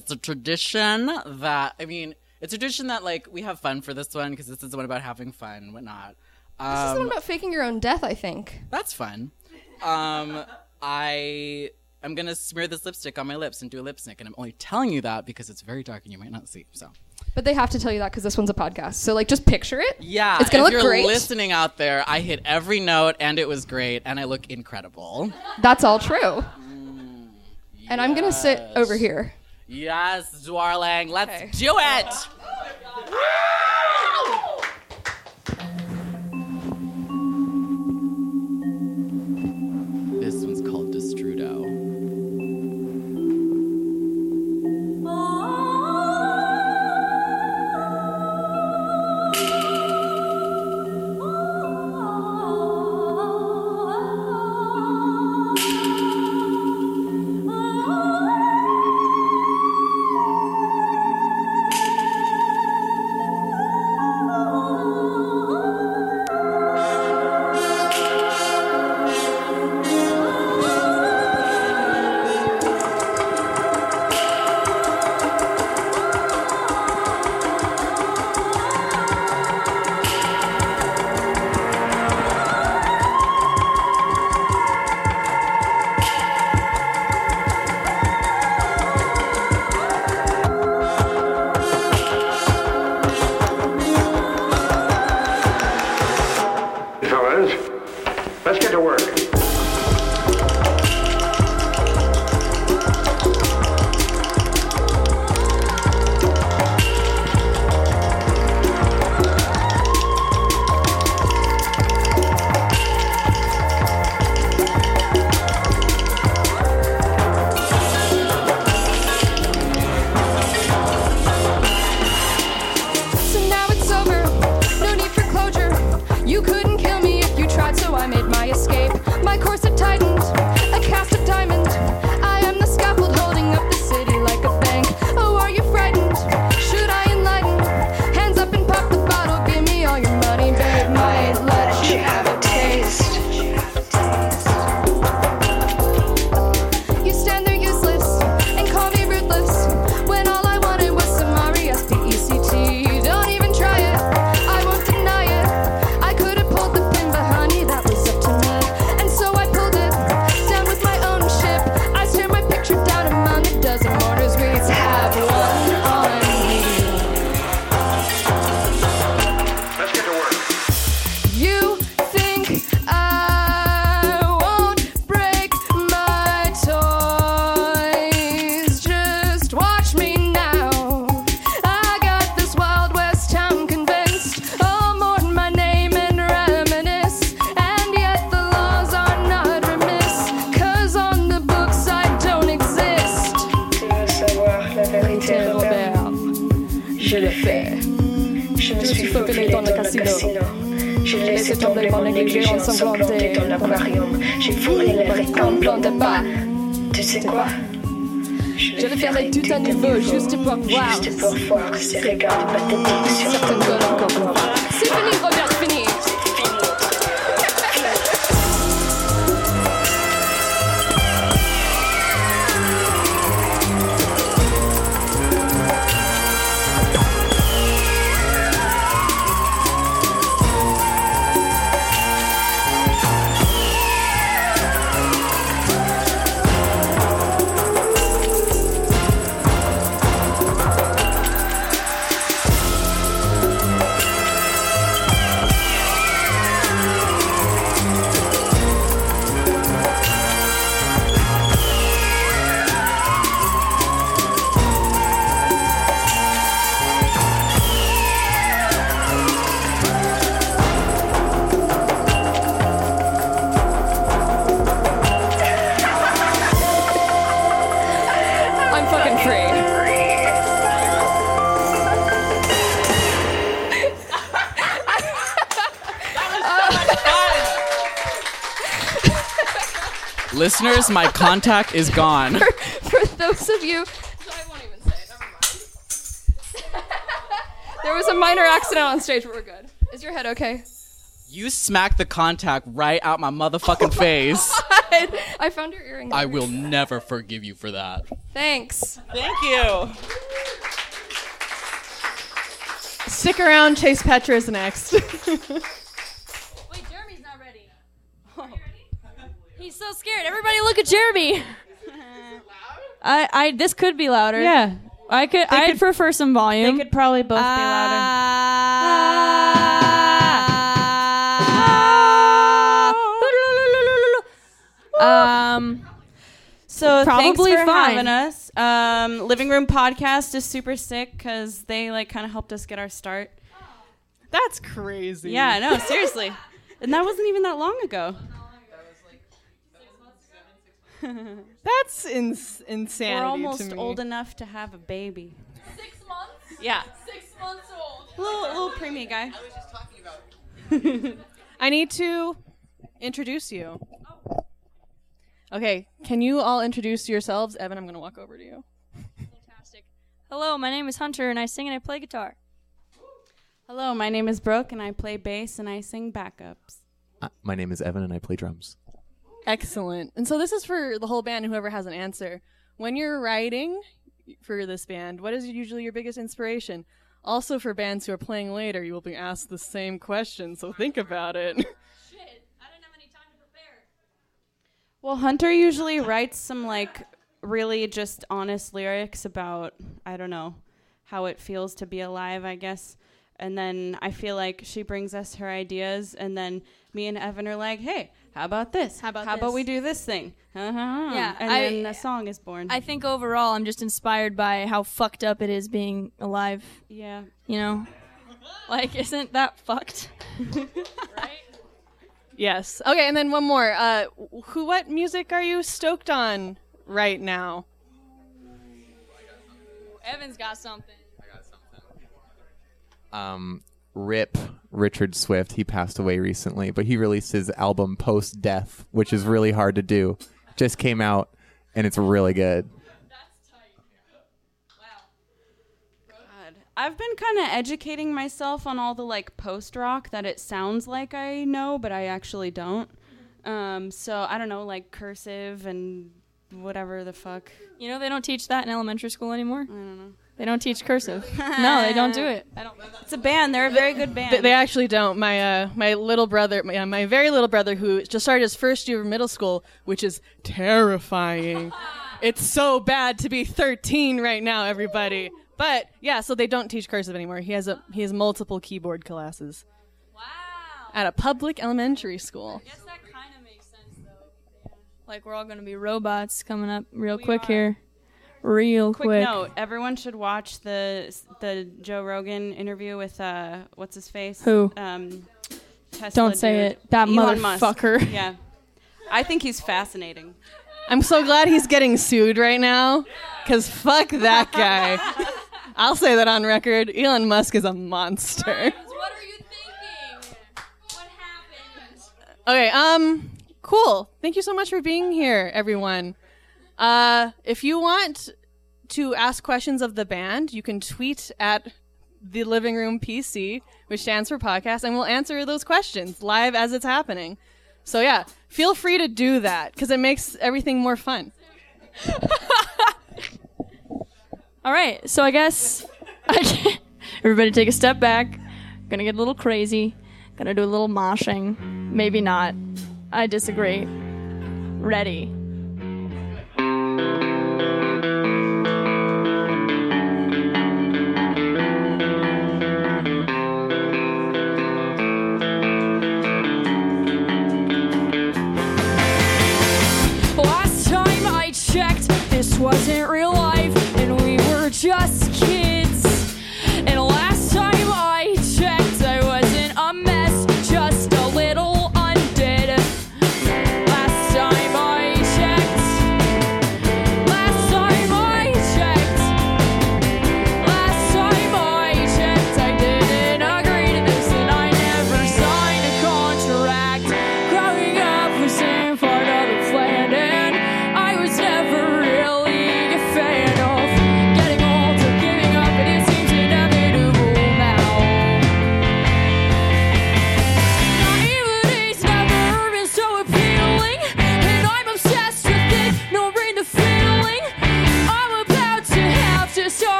It's a tradition that I mean, it's a tradition that like we have fun for this one because this is the one about having fun and whatnot. Um, this is the one um, about faking your own death. I think that's fun. Um, I am gonna smear this lipstick on my lips and do a lip sync, and I'm only telling you that because it's very dark and you might not see. So. But they have to tell you that because this one's a podcast. So like, just picture it. Yeah, it's gonna look you're great. Listening out there, I hit every note, and it was great, and I look incredible. That's all true. Mm, and. I'm gonna sit over here. Yes, darling, let's Okay. do it. This Listeners, my contact is gone. [LAUGHS] For those of you. I won't even say. Never mind. there was a minor accident on stage, but we're good. Is your head okay? You smacked the contact right out my motherfucking [LAUGHS] oh face. I found your earring. I will never forgive you for that. Thanks. Thank you. Stick around. Chase Petra is next. [LAUGHS] I, I, this could be louder. Yeah. I could, They I'd could- prefer some volume. They could probably both be louder. Um. So Probably thanks for fine. having us. Um, Living Room Podcast is super sick because they like kind of helped us get our start. That's crazy. Yeah, no, seriously, [LAUGHS] and that wasn't even that long ago. [LAUGHS] That's ins- insanity. We're almost to me. old enough to have a baby. Six months? Yeah, Six months old. little little preemie guy. I was just talking about. [LAUGHS] I need to introduce you. Okay, can you all introduce yourselves? Evan, I'm going to walk over to you. Fantastic. Hello, my name is Hunter, and I sing and I play guitar. Hello, my name is Brooke, and I play bass and I sing backups. Uh, my name is Evan, and I play drums. Excellent. And so this is for the whole band and whoever has an answer. When you're writing for this band, what is usually your biggest inspiration? Also, for bands who are playing later, you will be asked the same question, so think about it. [LAUGHS] Shit, I didn't have any time to prepare. Well, Hunter usually writes some like really just honest lyrics about I don't know how it feels to be alive, I guess. And then I feel like she brings us her ideas, and then me and Evan are like, "Hey, how about this? How about how about we do this thing?" Uh-huh. Yeah, and I- then the song is born. I think overall, I'm just inspired by how fucked up it is being alive. yeah. You know, like isn't that fucked? [LAUGHS] Right. Yes. Okay, and then one more. Uh, who? What music are you stoked on right now? Evan's got something. Um, Rip Richard Swift. He passed away recently, but he released his album post death, which is really hard to do. Just came out, and it's really good. Wow, God. I've been kind of educating myself on all the like post rock that it sounds like I know, but I actually don't. Um, so I don't know, like cursive and whatever the fuck. You know they don't teach that in elementary school anymore. I don't know. They don't teach cursive. [LAUGHS] no, they don't do it. I don't. It's a band. They're a very good band. They, they actually don't. My uh, my little brother, my, uh, my very little brother, who just started his first year of middle school, which is terrifying. [LAUGHS] it's so bad to be 13 right now, everybody. But yeah, so they don't teach cursive anymore. He has a he has multiple keyboard classes. Wow. At a public elementary school. I guess that kind of makes sense though. Like we're all gonna be robots coming up real quick here, real Quick quick. note: Everyone should watch the the Joe Rogan interview with uh, what's his face? Who? Um, Tesla Don't say dude. it. That Elon Musk. motherfucker. Yeah, I think he's fascinating. I'm so glad he's getting sued right now, cause fuck that guy. [LAUGHS] I'll say that on record. Elon Musk is a monster. What are you thinking? What happened? Okay, um, cool. Thank you so much for being here, everyone. Uh, if you want to ask questions of the band, you can tweet at the Living Room PC, which stands for podcast, and we'll answer those questions live as it's happening. So yeah, feel free to do that because it makes everything more fun. [LAUGHS] All right, so I guess everybody take a step back. Gonna get a little crazy. Gonna do a little moshing. Maybe not. I disagree. Ready. This wasn't real life, and we were just kids.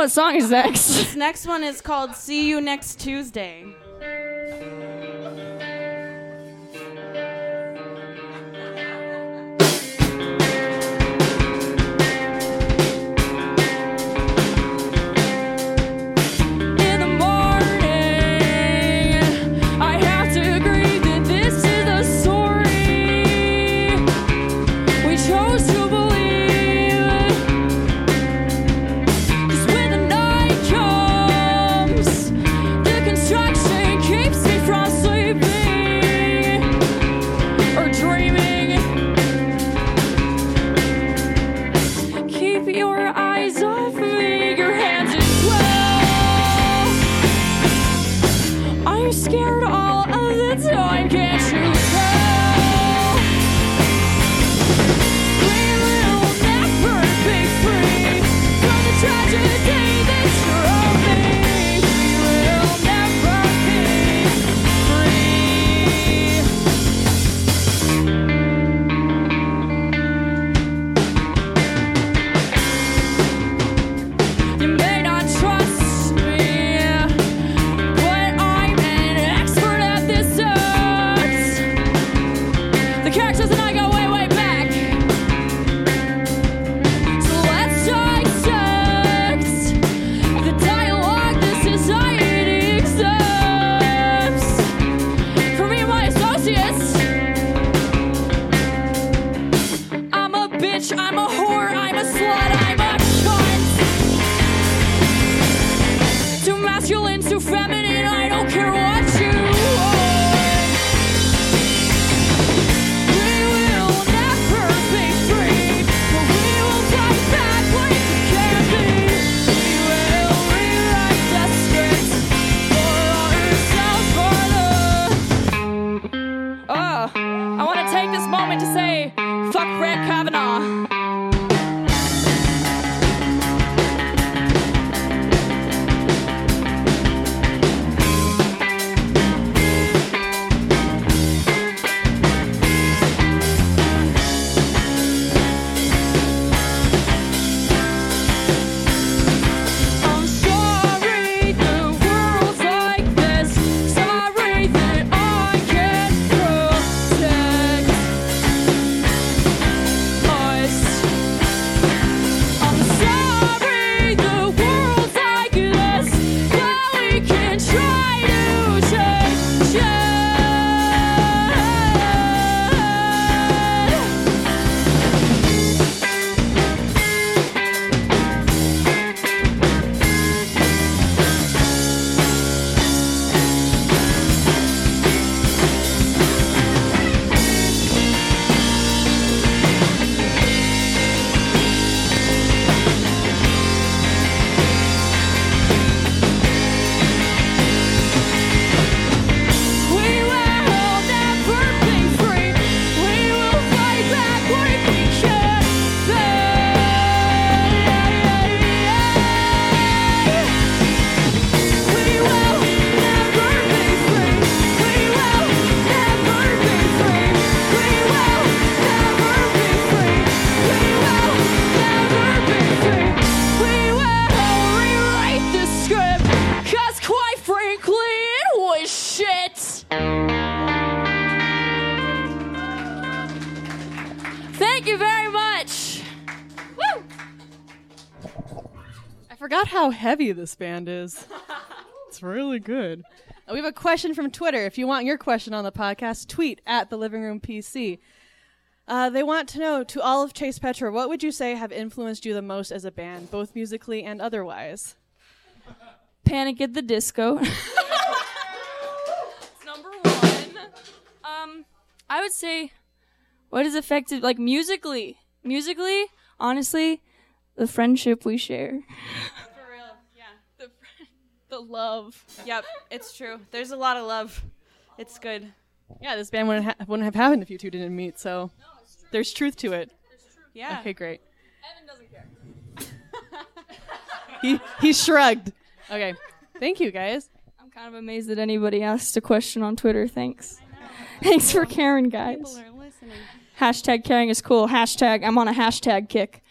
What song is next. This next one is called "See You Next Tuesday." Feminine, I don't care what you want. We will never be free, but we will fight back like we can be. We will rewrite the for ourselves for. Oh, I want to take this moment to say, how heavy this band is. [LAUGHS] It's really good. We have a question from Twitter. If you want your question on the podcast, tweet at the Living Room PC. Uh, they want to know to all of Chase Petra, what would you say have influenced you the most as a band, both musically and otherwise? Panic at the Disco. [LAUGHS] number one. Um, I would say, what has affected like musically? Musically, honestly, the friendship we share. [LAUGHS] For real, yeah. The the love. Yep, it's true. There's a lot of love. It's good. Yeah, this band wouldn't, ha- wouldn't have happened if you two didn't meet, so there's truth to it. Yeah. Okay, great. Evan doesn't care. [LAUGHS] He, he shrugged. Okay. Thank you, guys. I'm kind of amazed that anybody asked a question on Twitter. Thanks. [LAUGHS] Thanks for caring, guys. People are listening. Hashtag caring is cool. Hashtag I'm on a hashtag kick.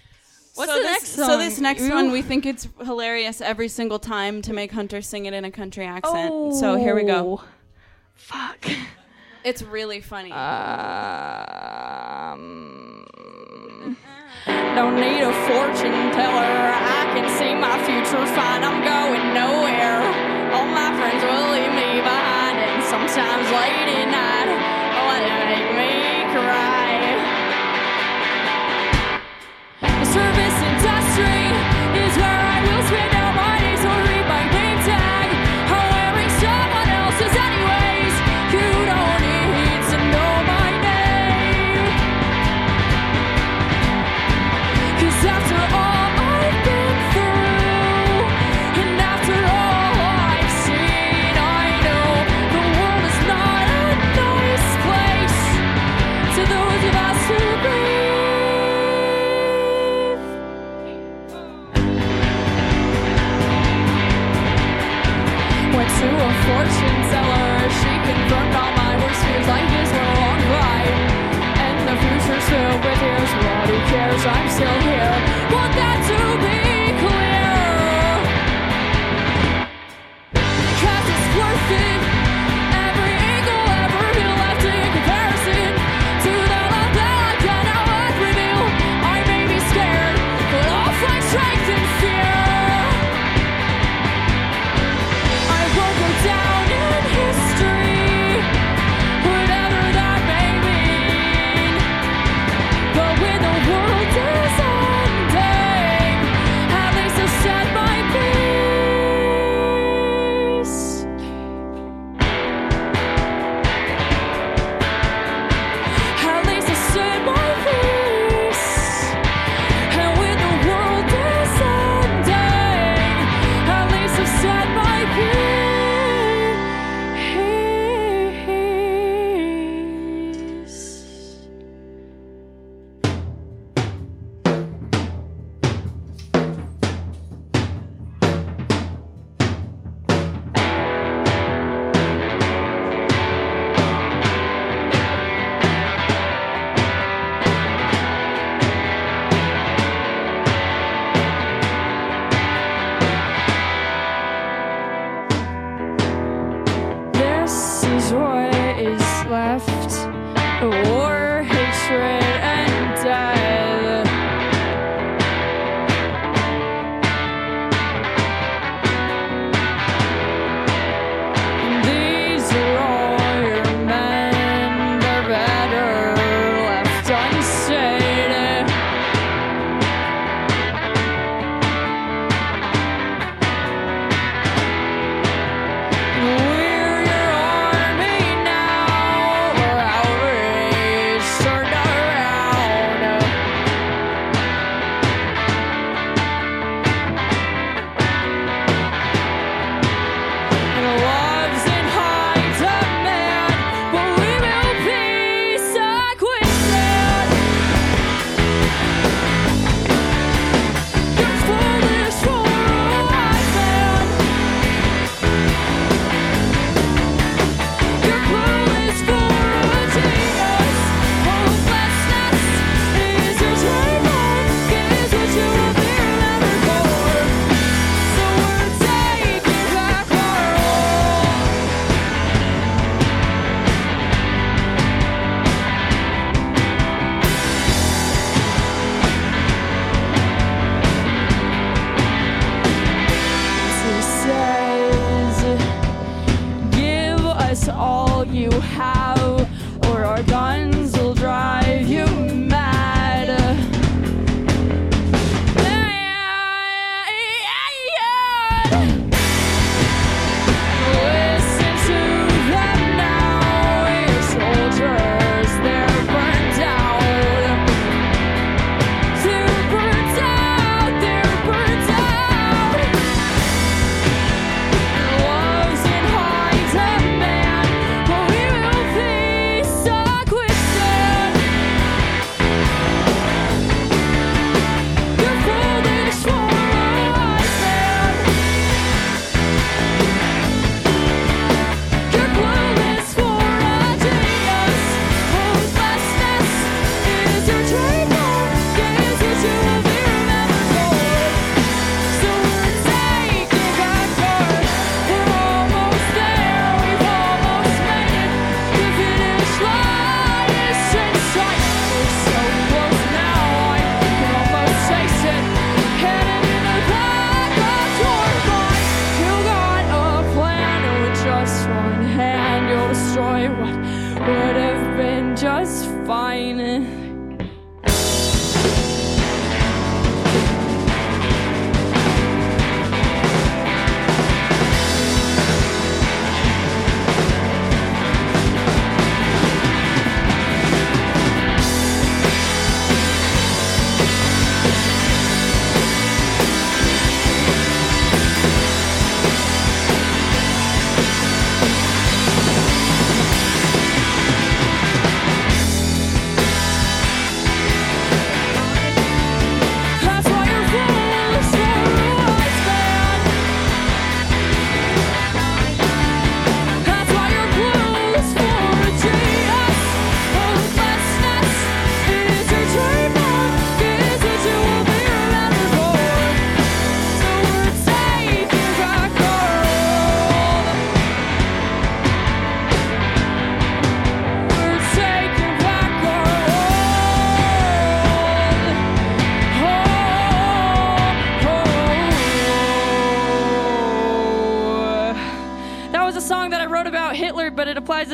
What's so the this, next song? So this next one, we think it's hilarious every single time to make Hunter sing it in a country accent. Oh, so here we go. Fuck. It's really funny. Um, don't need a fortune teller. I can see my future fine. I'm going nowhere. All my friends will leave me behind, and sometimes late at night, oh, they make me cry. without cares I'm still here. Won't that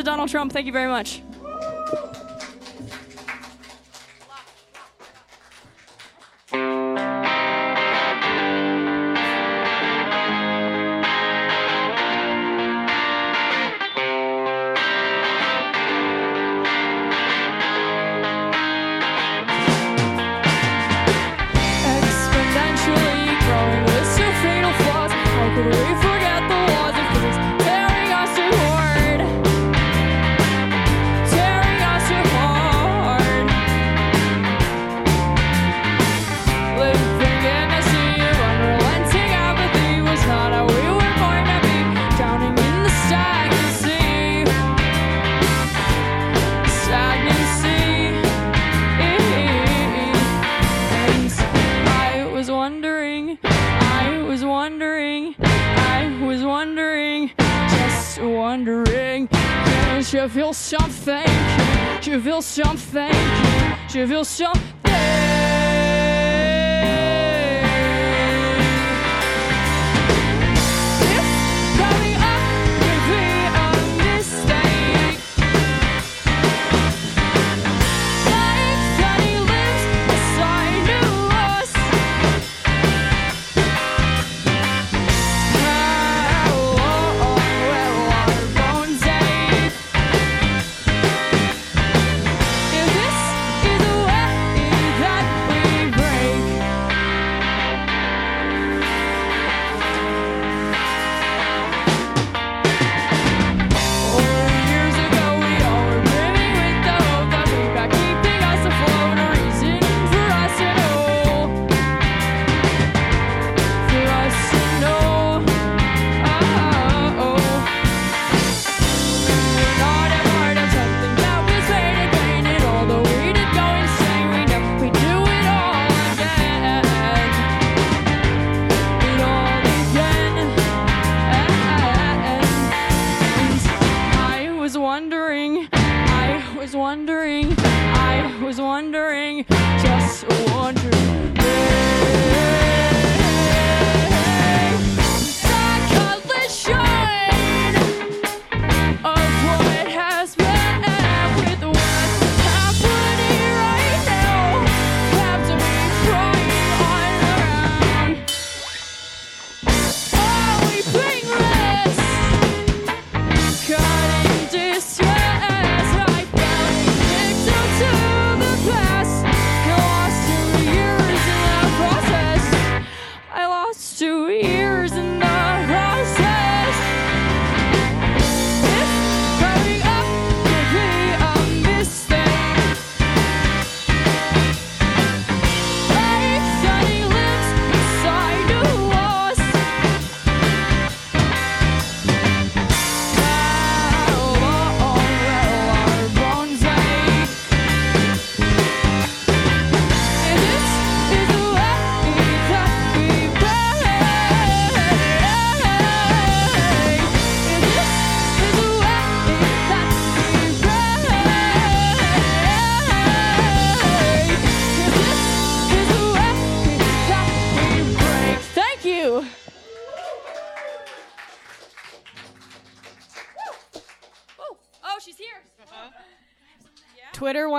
Donald Trump. Thank you very much. Can't you feel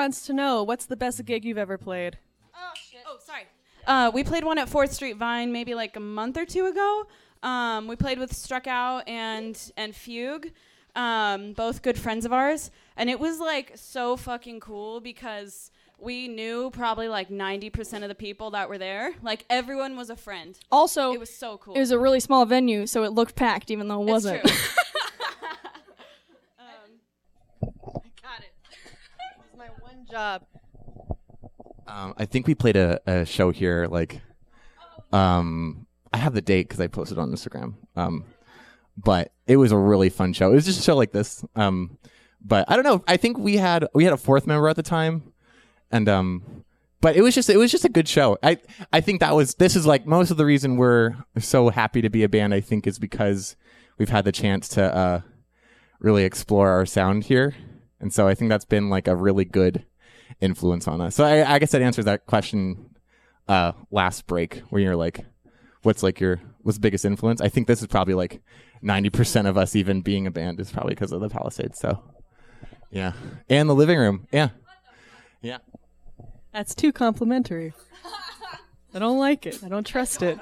wants to know what's the best gig you've ever played? Oh, shit! Oh sorry. Uh, we played one at Fourth Street Vine maybe like a month or two ago. Um, we played with Struck Out and and Fugue, um, both good friends of ours, and it was like so fucking cool because we knew probably like ninety percent of the people that were there. Like everyone was a friend. Also, it was so cool. It was a really small venue, so it looked packed, even though it wasn't. [LAUGHS] true. my one job. Um, I think we played a, a show here. Like, um, I have the date because I posted on Instagram. Um, but it was a really fun show. It was just a show like this. Um, but I don't know. I think we had we had a fourth member at the time, and um, but it was just it was just a good show. I I think that was this is like most of the reason we're so happy to be a band. I think is because we've had the chance to uh, really explore our sound here, and so I think that's been like a really good influence on us. So I, I guess that answers that question uh, last break when you're like, what's like your what's biggest influence? I think this is probably like ninety percent of us even being a band is probably because of the Palisades. So yeah, and the living room. Yeah, yeah. That's too complimentary. I don't like it. I don't trust it.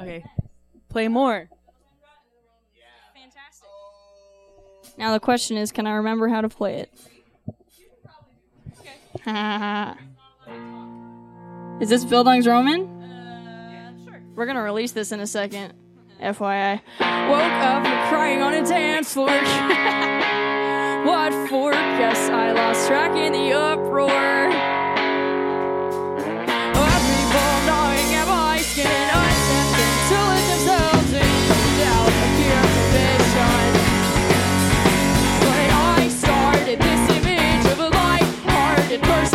Okay, play more. Now the question is, can I remember how to play it? [LAUGHS] Is this Bildungsroman? Sure. We're gonna release this in a second. FYI. Woke up crying on a dance floor. [LAUGHS] what for? Guess I lost track in the uproar. person. first.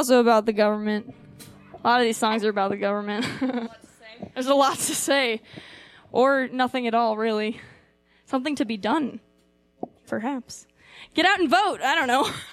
Also about the government. A lot of these songs are about the government. [LAUGHS] There's a lot to say. Or nothing at all, really. Something to be done. Perhaps. Get out and vote. I don't know. [LAUGHS]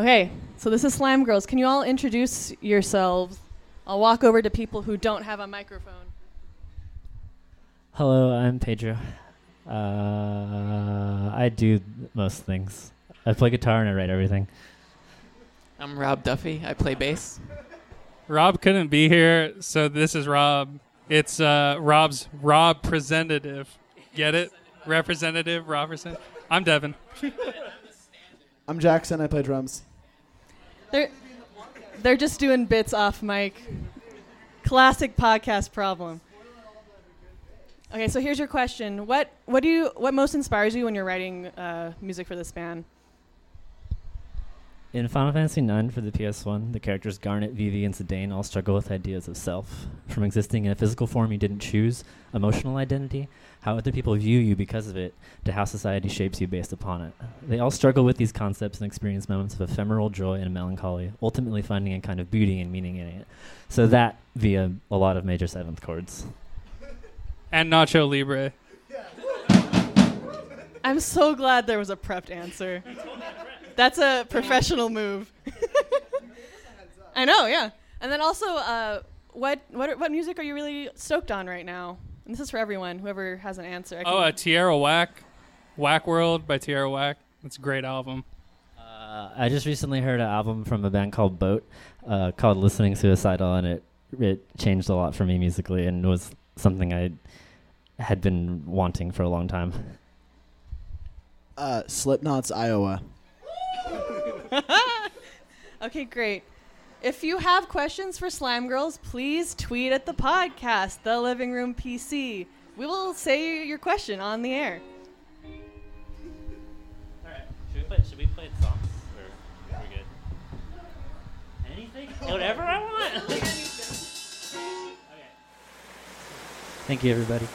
Okay, so this is Slime Girls. Can you all introduce yourselves? I'll walk over to people who don't have a microphone. Hello, I'm Pedro. Uh, I do most things. I play guitar and I write everything. I'm Rob Duffy. I play bass. Rob couldn't be here, so this is Rob. It's uh, Rob's Rob representative. Get it? Representative, Robertson. I'm Devin. I'm Jackson. I play drums. They're they're just doing bits off mic. Classic podcast problem. Okay, so here's your question. What what do you what most inspires you when you're writing uh, music for this band? In Final Fantasy IX for the PS1, the characters Garnet, Vivi, and Zidane all struggle with ideas of self. From existing in a physical form you didn't choose, emotional identity, how other people view you because of it, to how society shapes you based upon it. They all struggle with these concepts and experience moments of ephemeral joy and melancholy, ultimately finding a kind of beauty and meaning in it. So that via a lot of major seventh chords. And Nacho Libre. [LAUGHS] I'm so glad there was a prepped answer. That's a professional move. [LAUGHS] I know, yeah. And then also, uh, what what what music are you really stoked on right now? And this is for everyone, whoever has an answer. I Oh, can- uh, Tierra Whack. Whack World by Tierra Whack. It's a great album. Uh, I just recently heard an album from a band called Boat uh, called Listening Suicidal, and it it changed a lot for me musically, and was something I had been wanting for a long time. Uh, Slipknot's Iowa. [LAUGHS] okay, great. If you have questions for Slime Girls, please tweet at the podcast, The Living Room PC. We will say your question on the air. Should we play, should we play songs? Or are we good? Anything? Whatever I want. [LAUGHS] Okay. Thank you, everybody.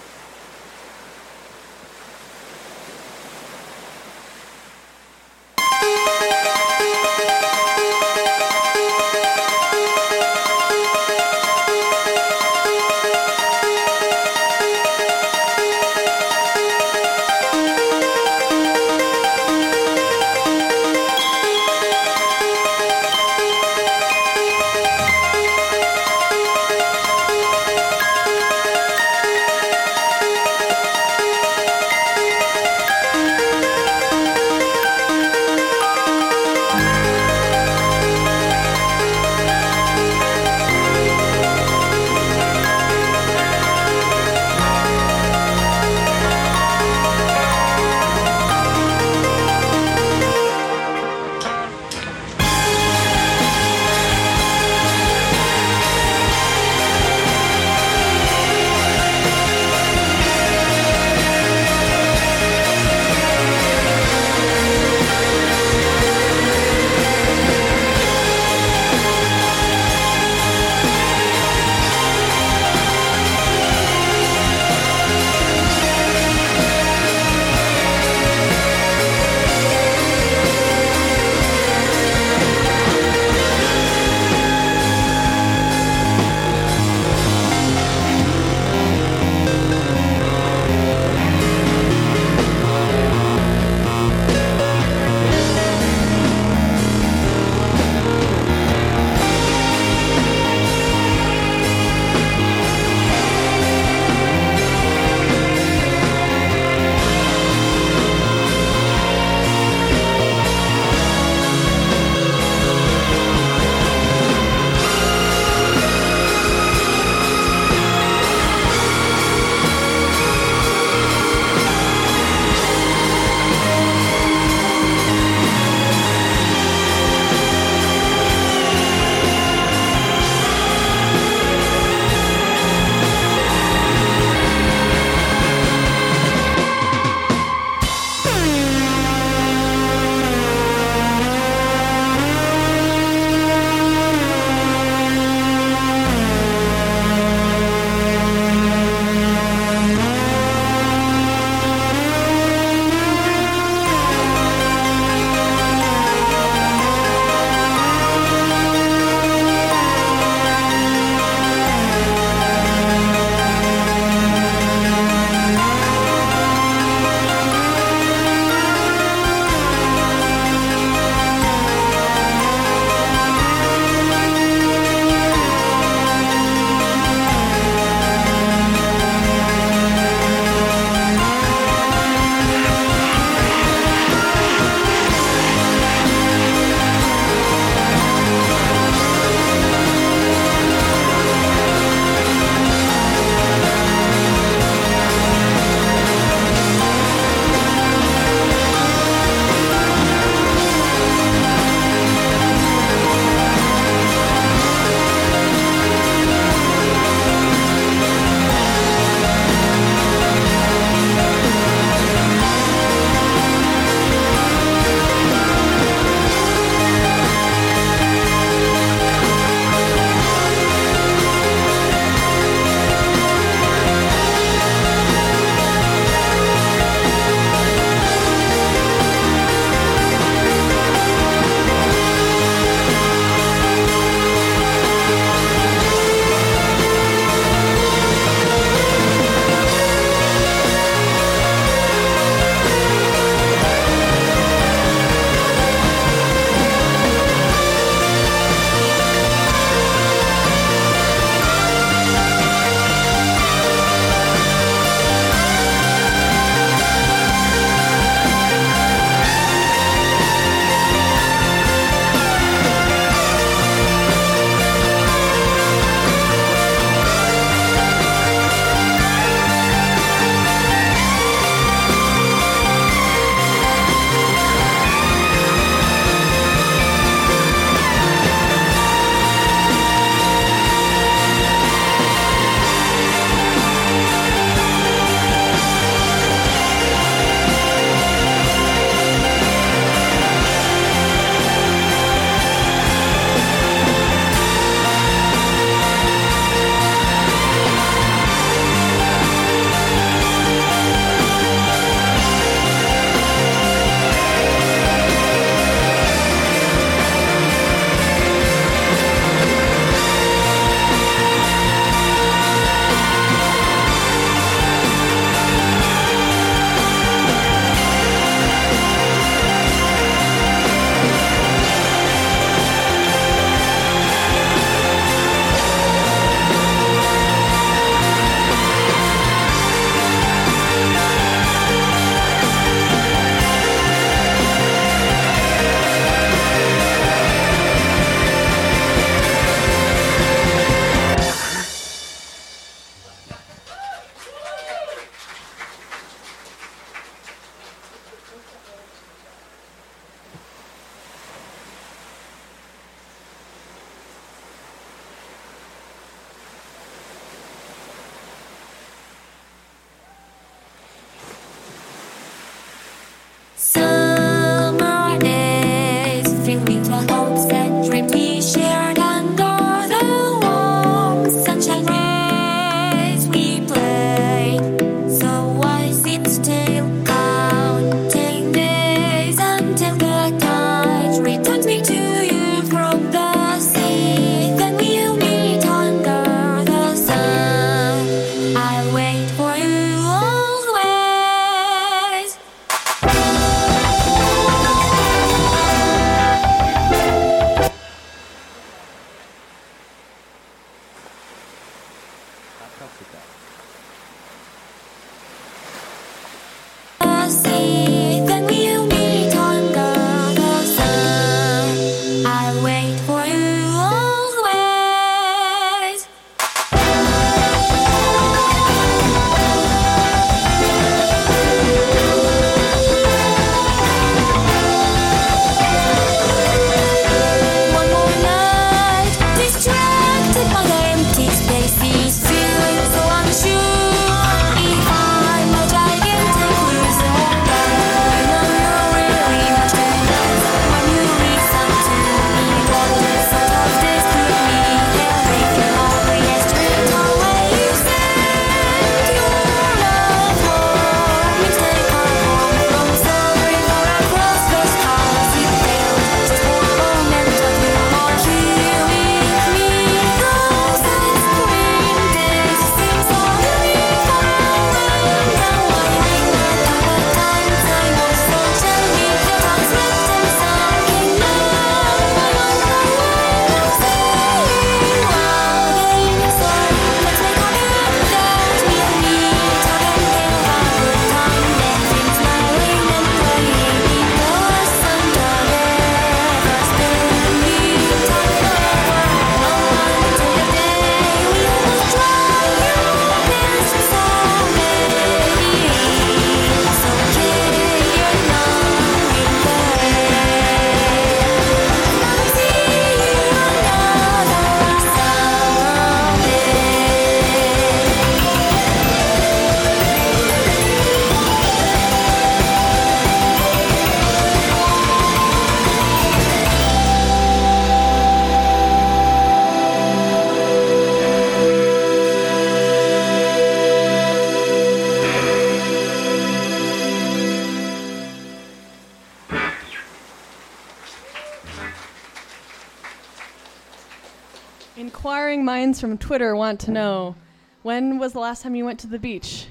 From Twitter want to know when was the last time you went to the beach?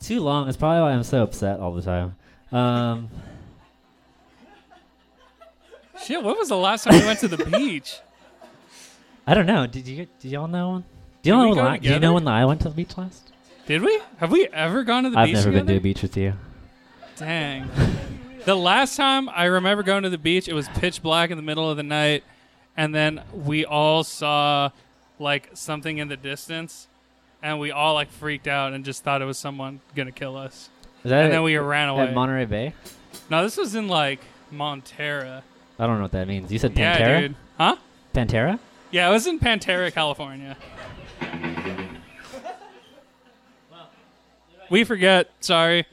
Too long. It's probably why I'm so upset all the time. Um, Shit, when was the last time we went to the beach? [LAUGHS] I don't know. Did you? Did y'all know? Do Did you know we when go I, Do you know when I went to the beach last? Did we? Have we ever gone to the beach? I've beach never been to together? a beach with you. Dang. the last time I remember going to the beach, it was pitch black in the middle of the night, and then we all saw like something in the distance, and we all like freaked out and just thought it was someone gonna kill us. Is that and then we ran away. at Monterey Bay? No, this was in like Montera. I don't know what that means. You said Pantera. Yeah, dude. Huh? Pantera. Yeah, it was in Pantera, California. We forget. Sorry.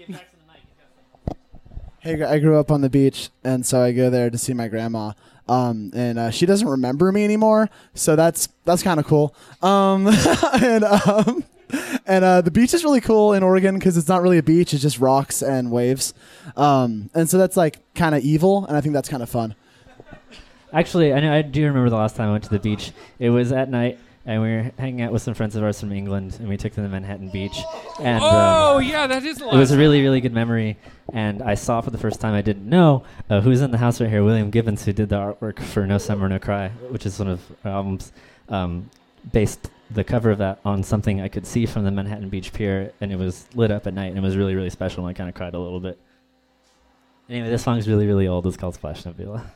Hey, I grew up on the beach, and so I go there to see my grandma. Um, and uh, she doesn't remember me anymore, so that's that's kind of cool. Um, [LAUGHS] and um, and uh, the beach is really cool in Oregon because it's not really a beach; it's just rocks and waves. Um, and so that's like kind of evil, and I think that's kind of fun. Actually, I know I do remember the last time I went to the beach. It was at night, and we were hanging out with some friends of ours from England, and we took them to Manhattan Beach. And Oh, um, yeah, that is It was a really, really good memory. And I saw for the first time I didn't know uh, who's in the house right here. William Gibbons, who did the artwork for No Summer No Cry, which is one of our albums, um, based the cover of that on something I could see from the Manhattan Beach Pier, and it was lit up at night, and it was really, really special. And I kind of cried a little bit. Anyway, this song's really, really old. It's called Splash Nebula.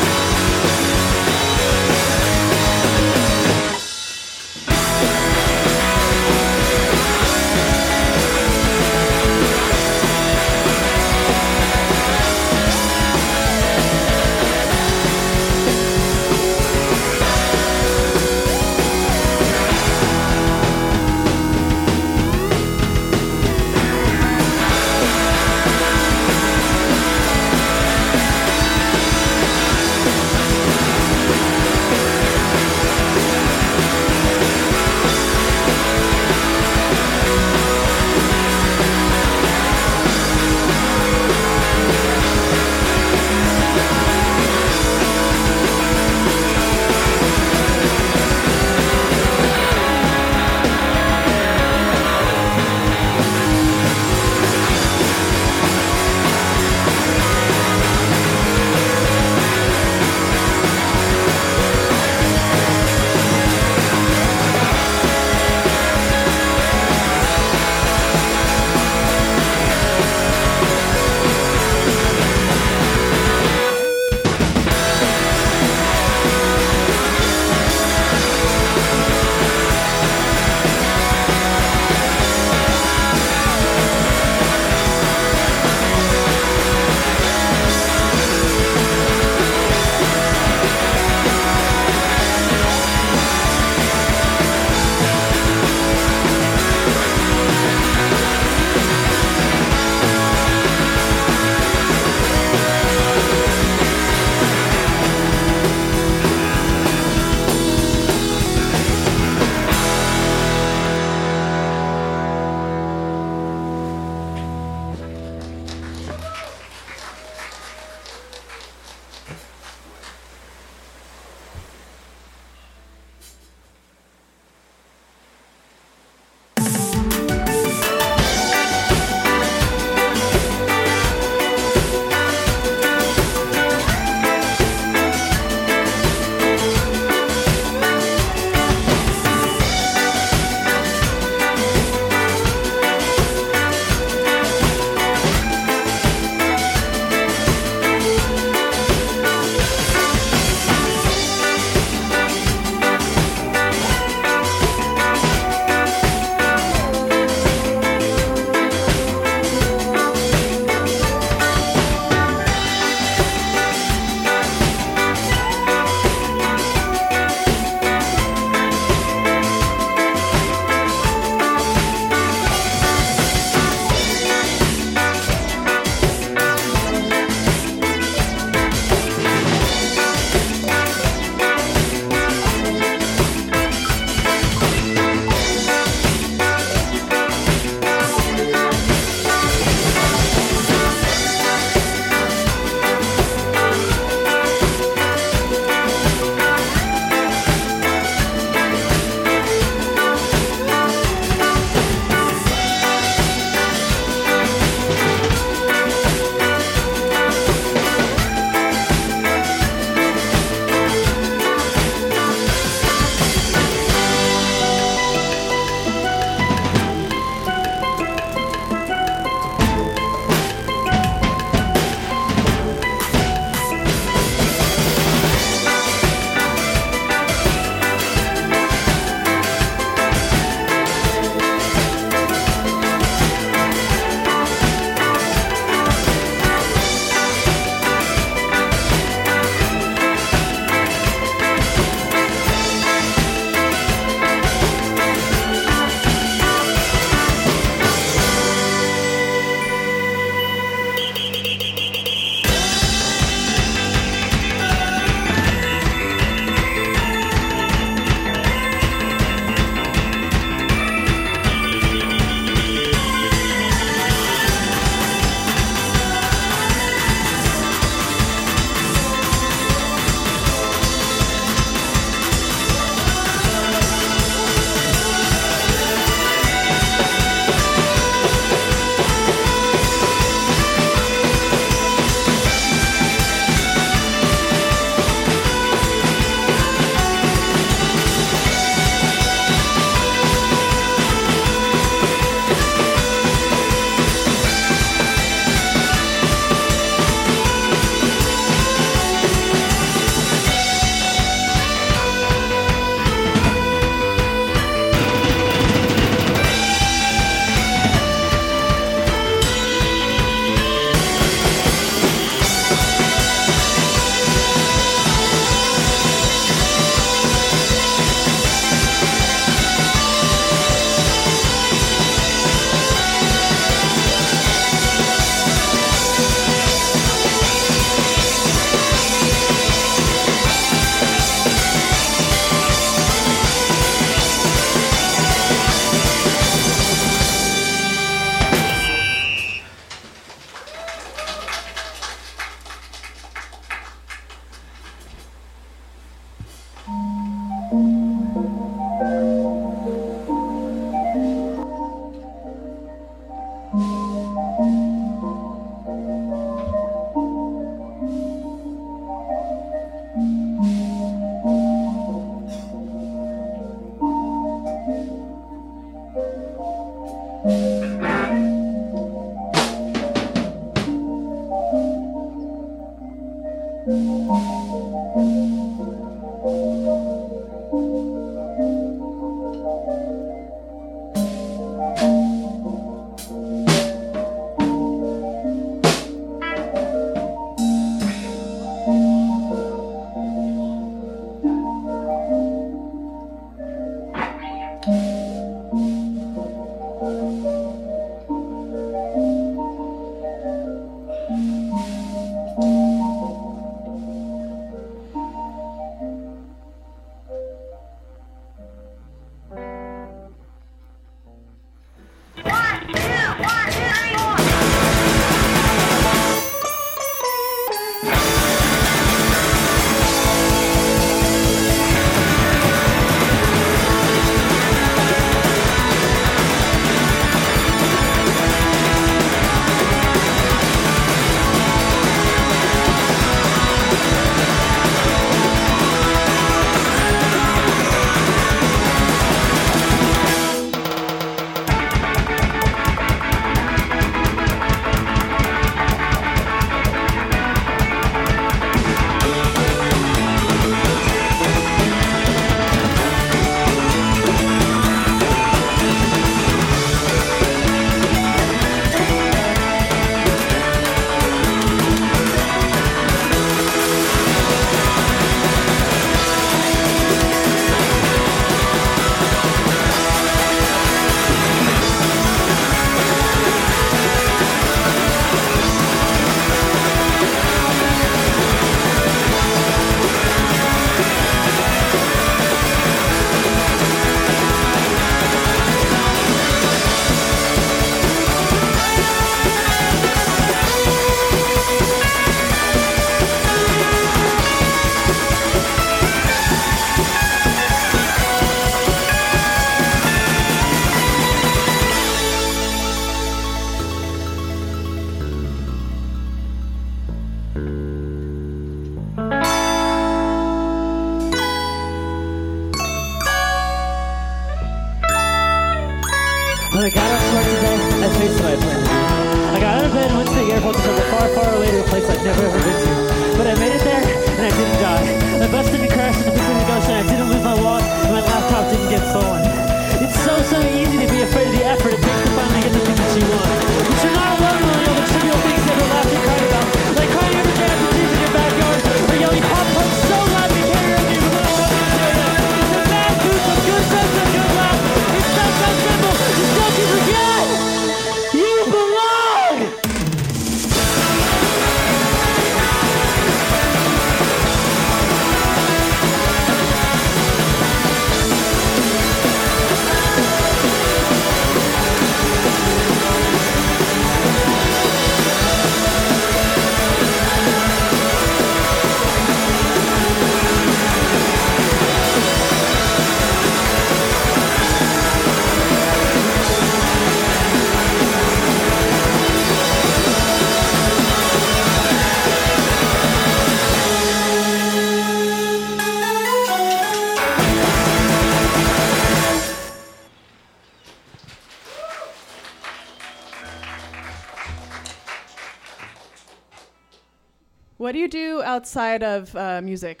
Outside of uh, music?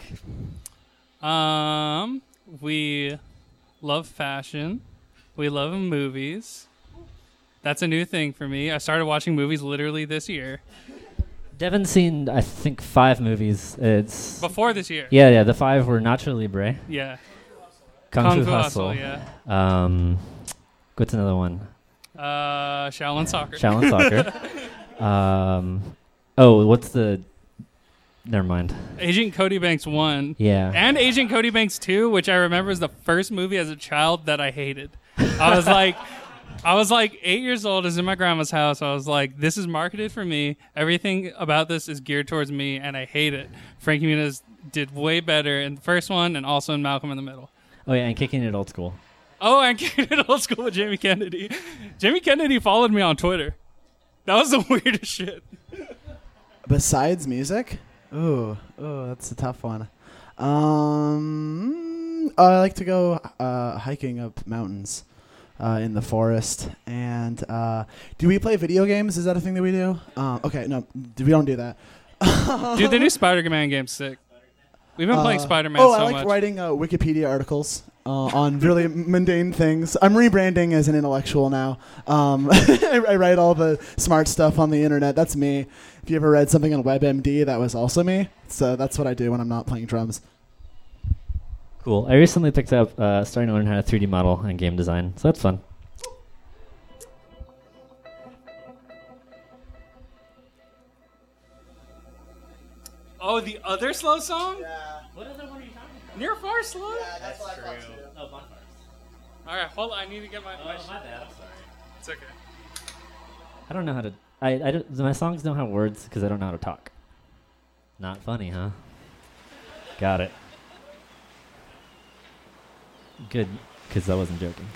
Um, we love fashion. We love movies. That's a new thing for me. I started watching movies literally this year. Devin's seen, I think, five movies. It's Before this year. Yeah, yeah. The five were Nacho Libre. Yeah. Kung, Kung Fu, Fu Hustle. Hustle, Um, what's another one? Uh, Shaolin Soccer. Shaolin Soccer. [LAUGHS] um, oh, what's the? Never mind. Agent Cody Banks 1. Yeah. And Agent Cody Banks 2, which I remember is the first movie as a child that I hated. I was like, [LAUGHS] I was like eight years old. I was in my grandma's house. I was like, this is marketed for me. Everything about this is geared towards me, and I hate it. Frankie Muniz did way better in the first one and also in Malcolm in the Middle. Oh yeah, and kicking it old school. Oh, and [LAUGHS] Kid Old School with Jamie Kennedy. Jamie Kennedy followed me on Twitter. That was the [LAUGHS] weirdest shit. Besides music, ooh, ooh, that's a tough one. Um, I like to go uh, hiking up mountains. uh, in the forest. And uh, do we play video games? Is that a thing that we do? Um, okay, no, we don't do that. [LAUGHS] Dude, the new Spider-Man game's sick. We've been playing Uh, Spider-Man Oh, so I like much. writing uh, Wikipedia articles uh, on really mundane things. I'm rebranding as an intellectual now. Um, [LAUGHS] I, I write all the smart stuff on the internet. That's me. If you ever read something on WebMD, that was also me. So that's what I do when I'm not playing drums. Cool. I recently picked up uh, starting to learn how to 3D model and game design, so that's fun. Oh, the other slow song? Yeah. What other one are you talking about? Near far slow? Yeah, that's what I thought too. Oh, bonfires. All right, hold on. I need to get my. Oh, my, my bad. I'm sorry. It's okay. I don't know how to. I, I don't, my songs don't have words because I don't know how to talk. Not funny, huh? Got it. Good, because I wasn't joking.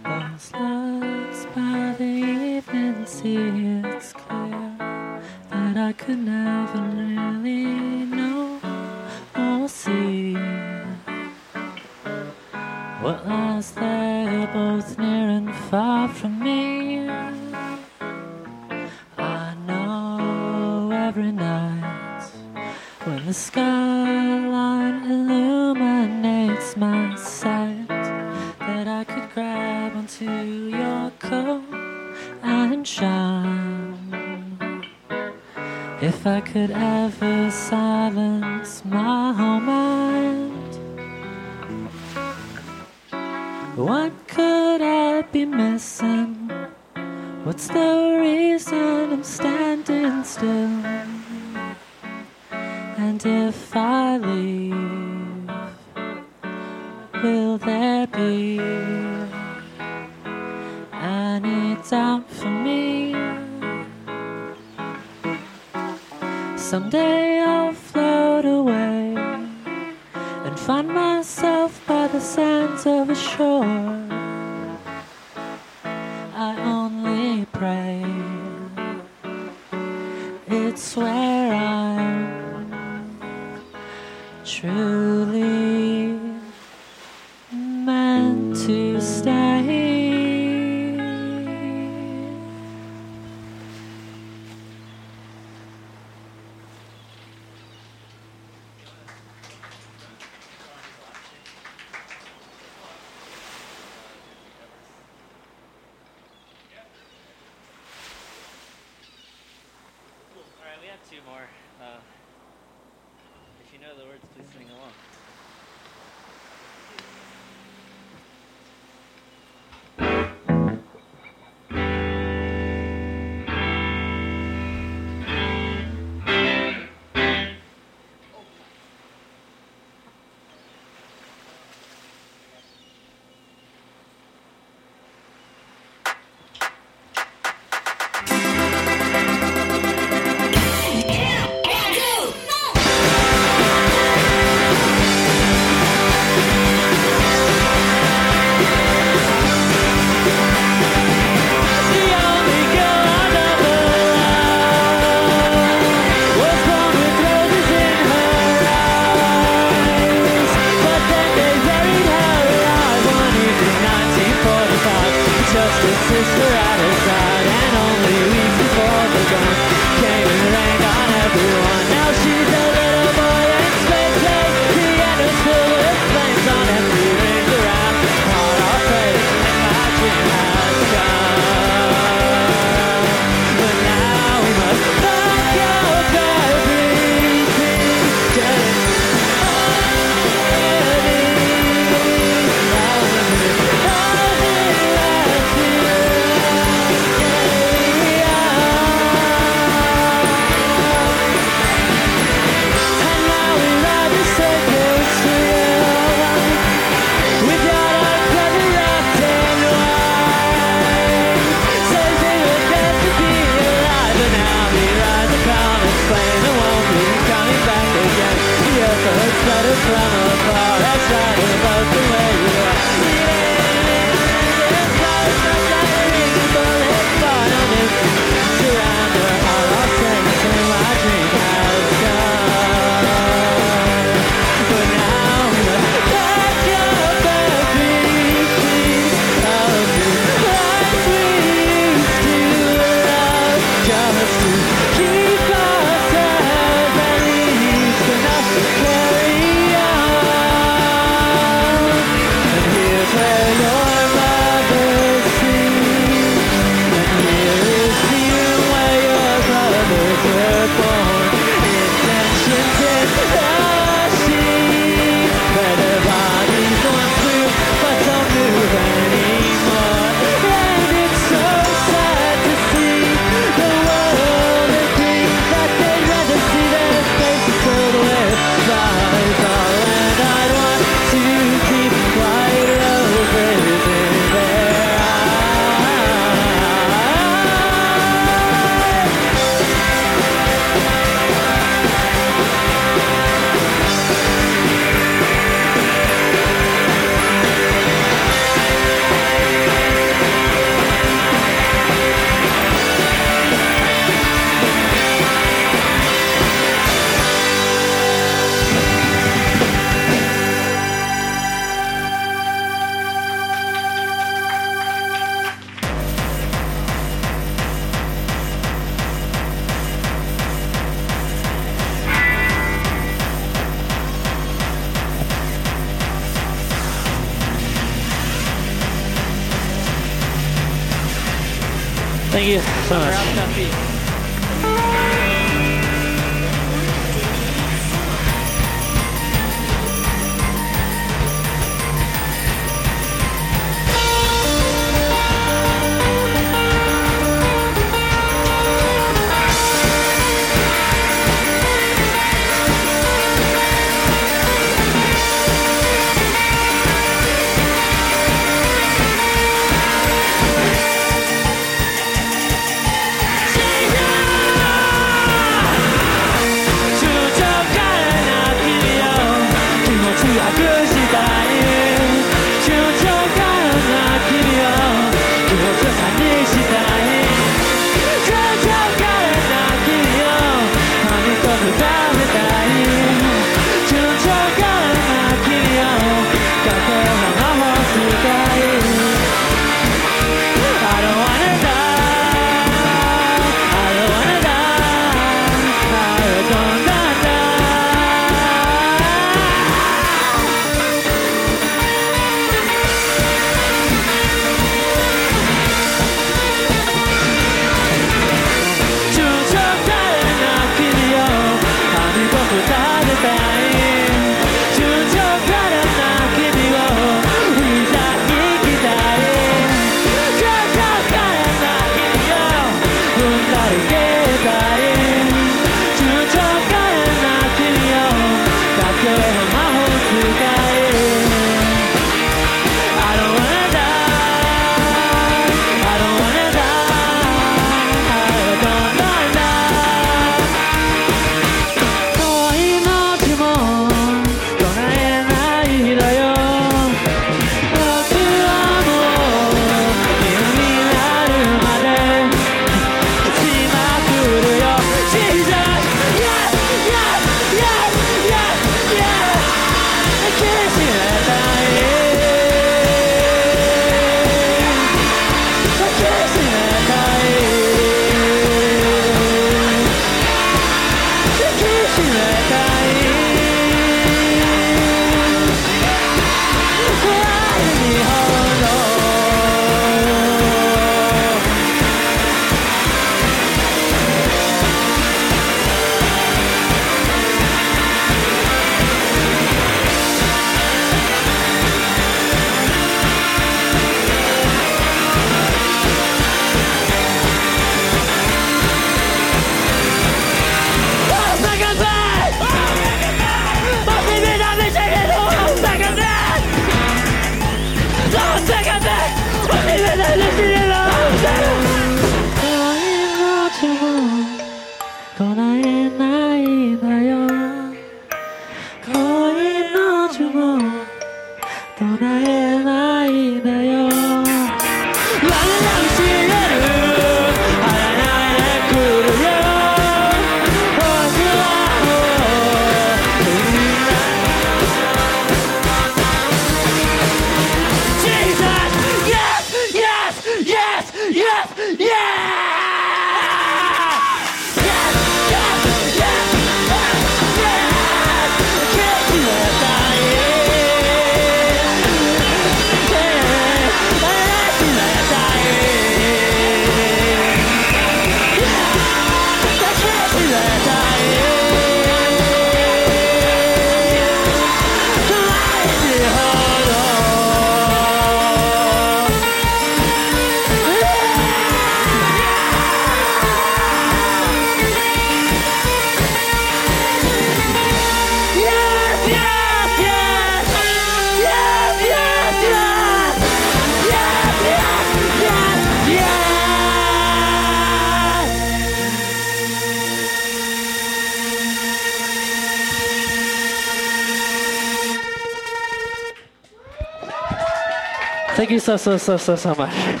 So, so, so, so, so much.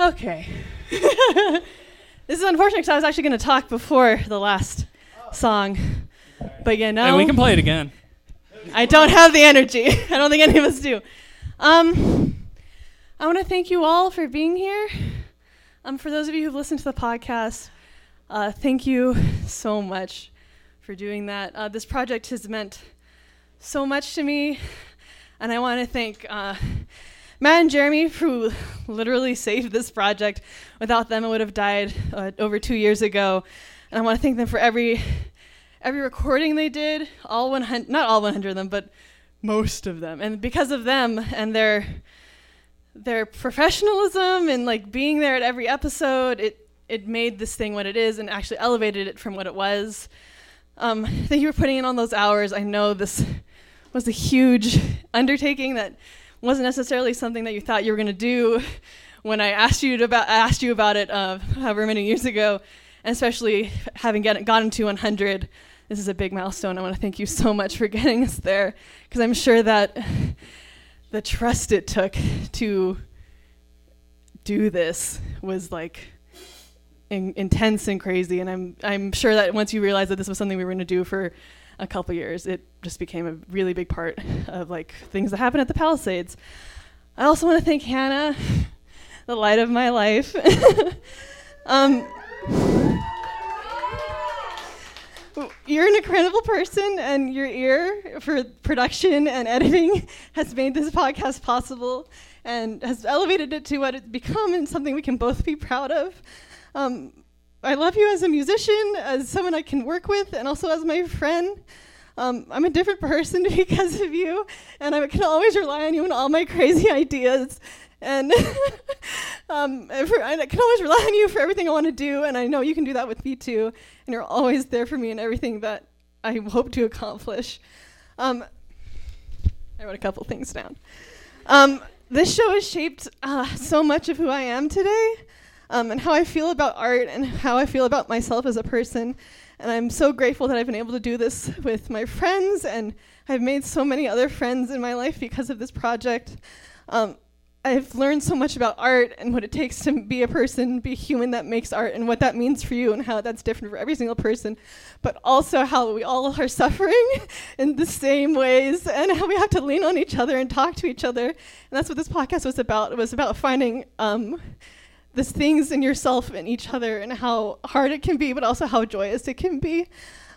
Okay. [LAUGHS] this is unfortunate because I was actually going to talk before the last song. But you know. Hey, we can play it again. I don't have the energy. [LAUGHS] I don't think any of us do. Um, I want to thank you all for being here. Um, for those of you who've listened to the podcast, uh, thank you so much for doing that. Uh, this project has meant so much to me, and I want to thank uh, Matt and Jeremy who literally saved this project. Without them, it would have died uh, over two years ago. And I want to thank them for every every recording they did, all 100, not all 100 of them, but most of them. And because of them and their their professionalism and like being there at every episode, it it made this thing what it is and actually elevated it from what it was. Um, [LAUGHS] thank you for putting in all those hours. I know this was a huge undertaking that wasn't necessarily something that you thought you were going to do when I asked you about asked you about it uh, however many years ago, and especially having get, gotten to 100. This is a big milestone. I want to thank you so much for [LAUGHS] getting us there because I'm sure that the trust it took to do this was like in, intense and crazy. And I'm I'm sure that once you realize that this was something we were going to do for a couple years, it just became a really big part of like things that happen at the Palisades. I also want to thank Hannah, the light of my life. [LAUGHS] um, you're an incredible person, and your ear for production and editing has made this podcast possible and has elevated it to what it's become and something we can both be proud of. Um, I love you as a musician, as someone I can work with, and also as my friend. Um, I'm a different [LAUGHS] person [LAUGHS] because of you, and I can always rely on you in all my crazy [LAUGHS] ideas. And um, for, I can always rely on you for everything I want to do, and I know you can do that with me too. And you're always there for me in everything that I hope to accomplish. Um, I wrote a couple things down. Um, this show has shaped uh, so much of who I am today, um, and how I feel about art, and how I feel about myself as a person. And I'm so grateful that I've been able to do this with my friends, and I've made so many other friends in my life because of this project. Um, I've learned so much about art and what it takes to be a person, be human that makes art, and what that means for you, and how that's different for every single person, but also how we all are suffering [LAUGHS] in the same ways, and how we have to lean on each other and talk to each other. And that's what this podcast was about. It was about finding um, these things in yourself and each other, and how hard it can be, but also how joyous it can be.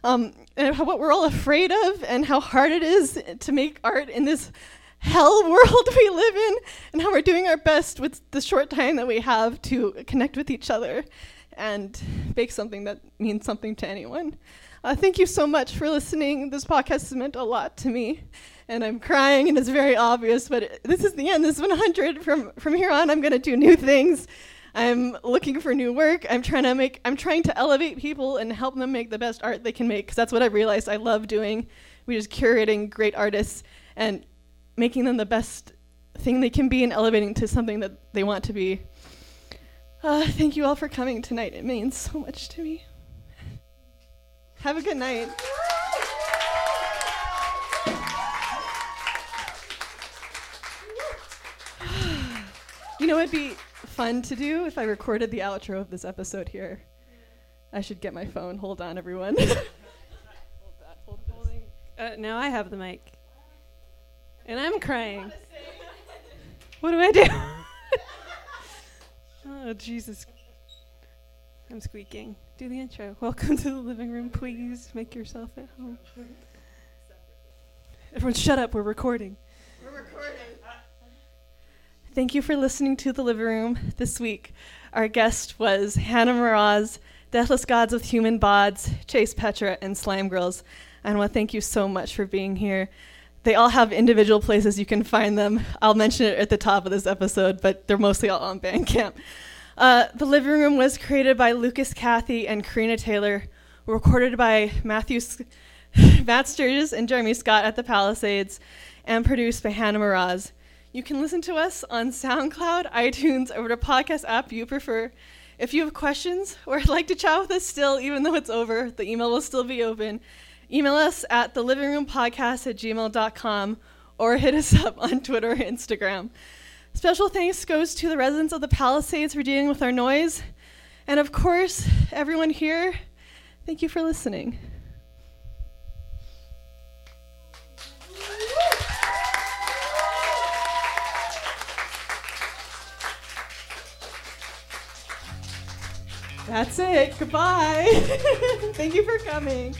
Um, and how, what we're all afraid of, and how hard it is to make art in this hell [LAUGHS] world we live in and how we're doing our best with the short time that we have to connect with each other and make something that means something to anyone. Uh, thank you so much for listening. This podcast has meant a lot to me, and I'm crying, and it's very obvious. But it, this is the end. This is 100. From from here on, I'm going to do new things. I'm looking for new work. I'm trying to make. I'm trying to elevate people and help them make the best art they can make. Because that's what I've realized I love doing. We just curating great artists and making them the best thing they can be and elevating to something that they want to be. Uh, thank you all for coming tonight. It means so much to me. Have a good night. [SIGHS] You know, it'd be fun to do if I recorded the outro of this episode here. I should get my phone. Hold on, everyone. [LAUGHS] [LAUGHS] hold that. Hold Holding, Uh, now I have the mic. And I'm crying. [LAUGHS] What do I do? oh, Jesus. I'm squeaking. Do the intro. Welcome to the living room. Please make yourself at home. Everyone, shut up. We're recording. We're recording. Thank you for listening to The Living Room this week. Our guest was Hannah Moroz, Deathless Gods with Human Bods, Chase Petra, and Slime Girls. And I want to thank you so much for being here. They all have individual places you can find them. I'll mention it at the top of this episode, but they're mostly all on Bandcamp. Uh, the Living Room was created by Lucas Cathy and Karina Taylor, recorded by Matthew S- Matt Sturgis and Jeremy Scott at the Palisades, and produced by Hannah Moroz. You can listen to us on SoundCloud, iTunes, or the podcast app you prefer. If you have questions or would like to chat with us still, even though it's over, the email will still be open. Email us at thelivingroompodcast at gmail.com or hit us up on Twitter or Instagram. Special thanks goes to the residents of the Palisades for dealing with our noise. And of course, everyone here, thank you for listening. That's it. Goodbye. [LAUGHS] Thank you for coming.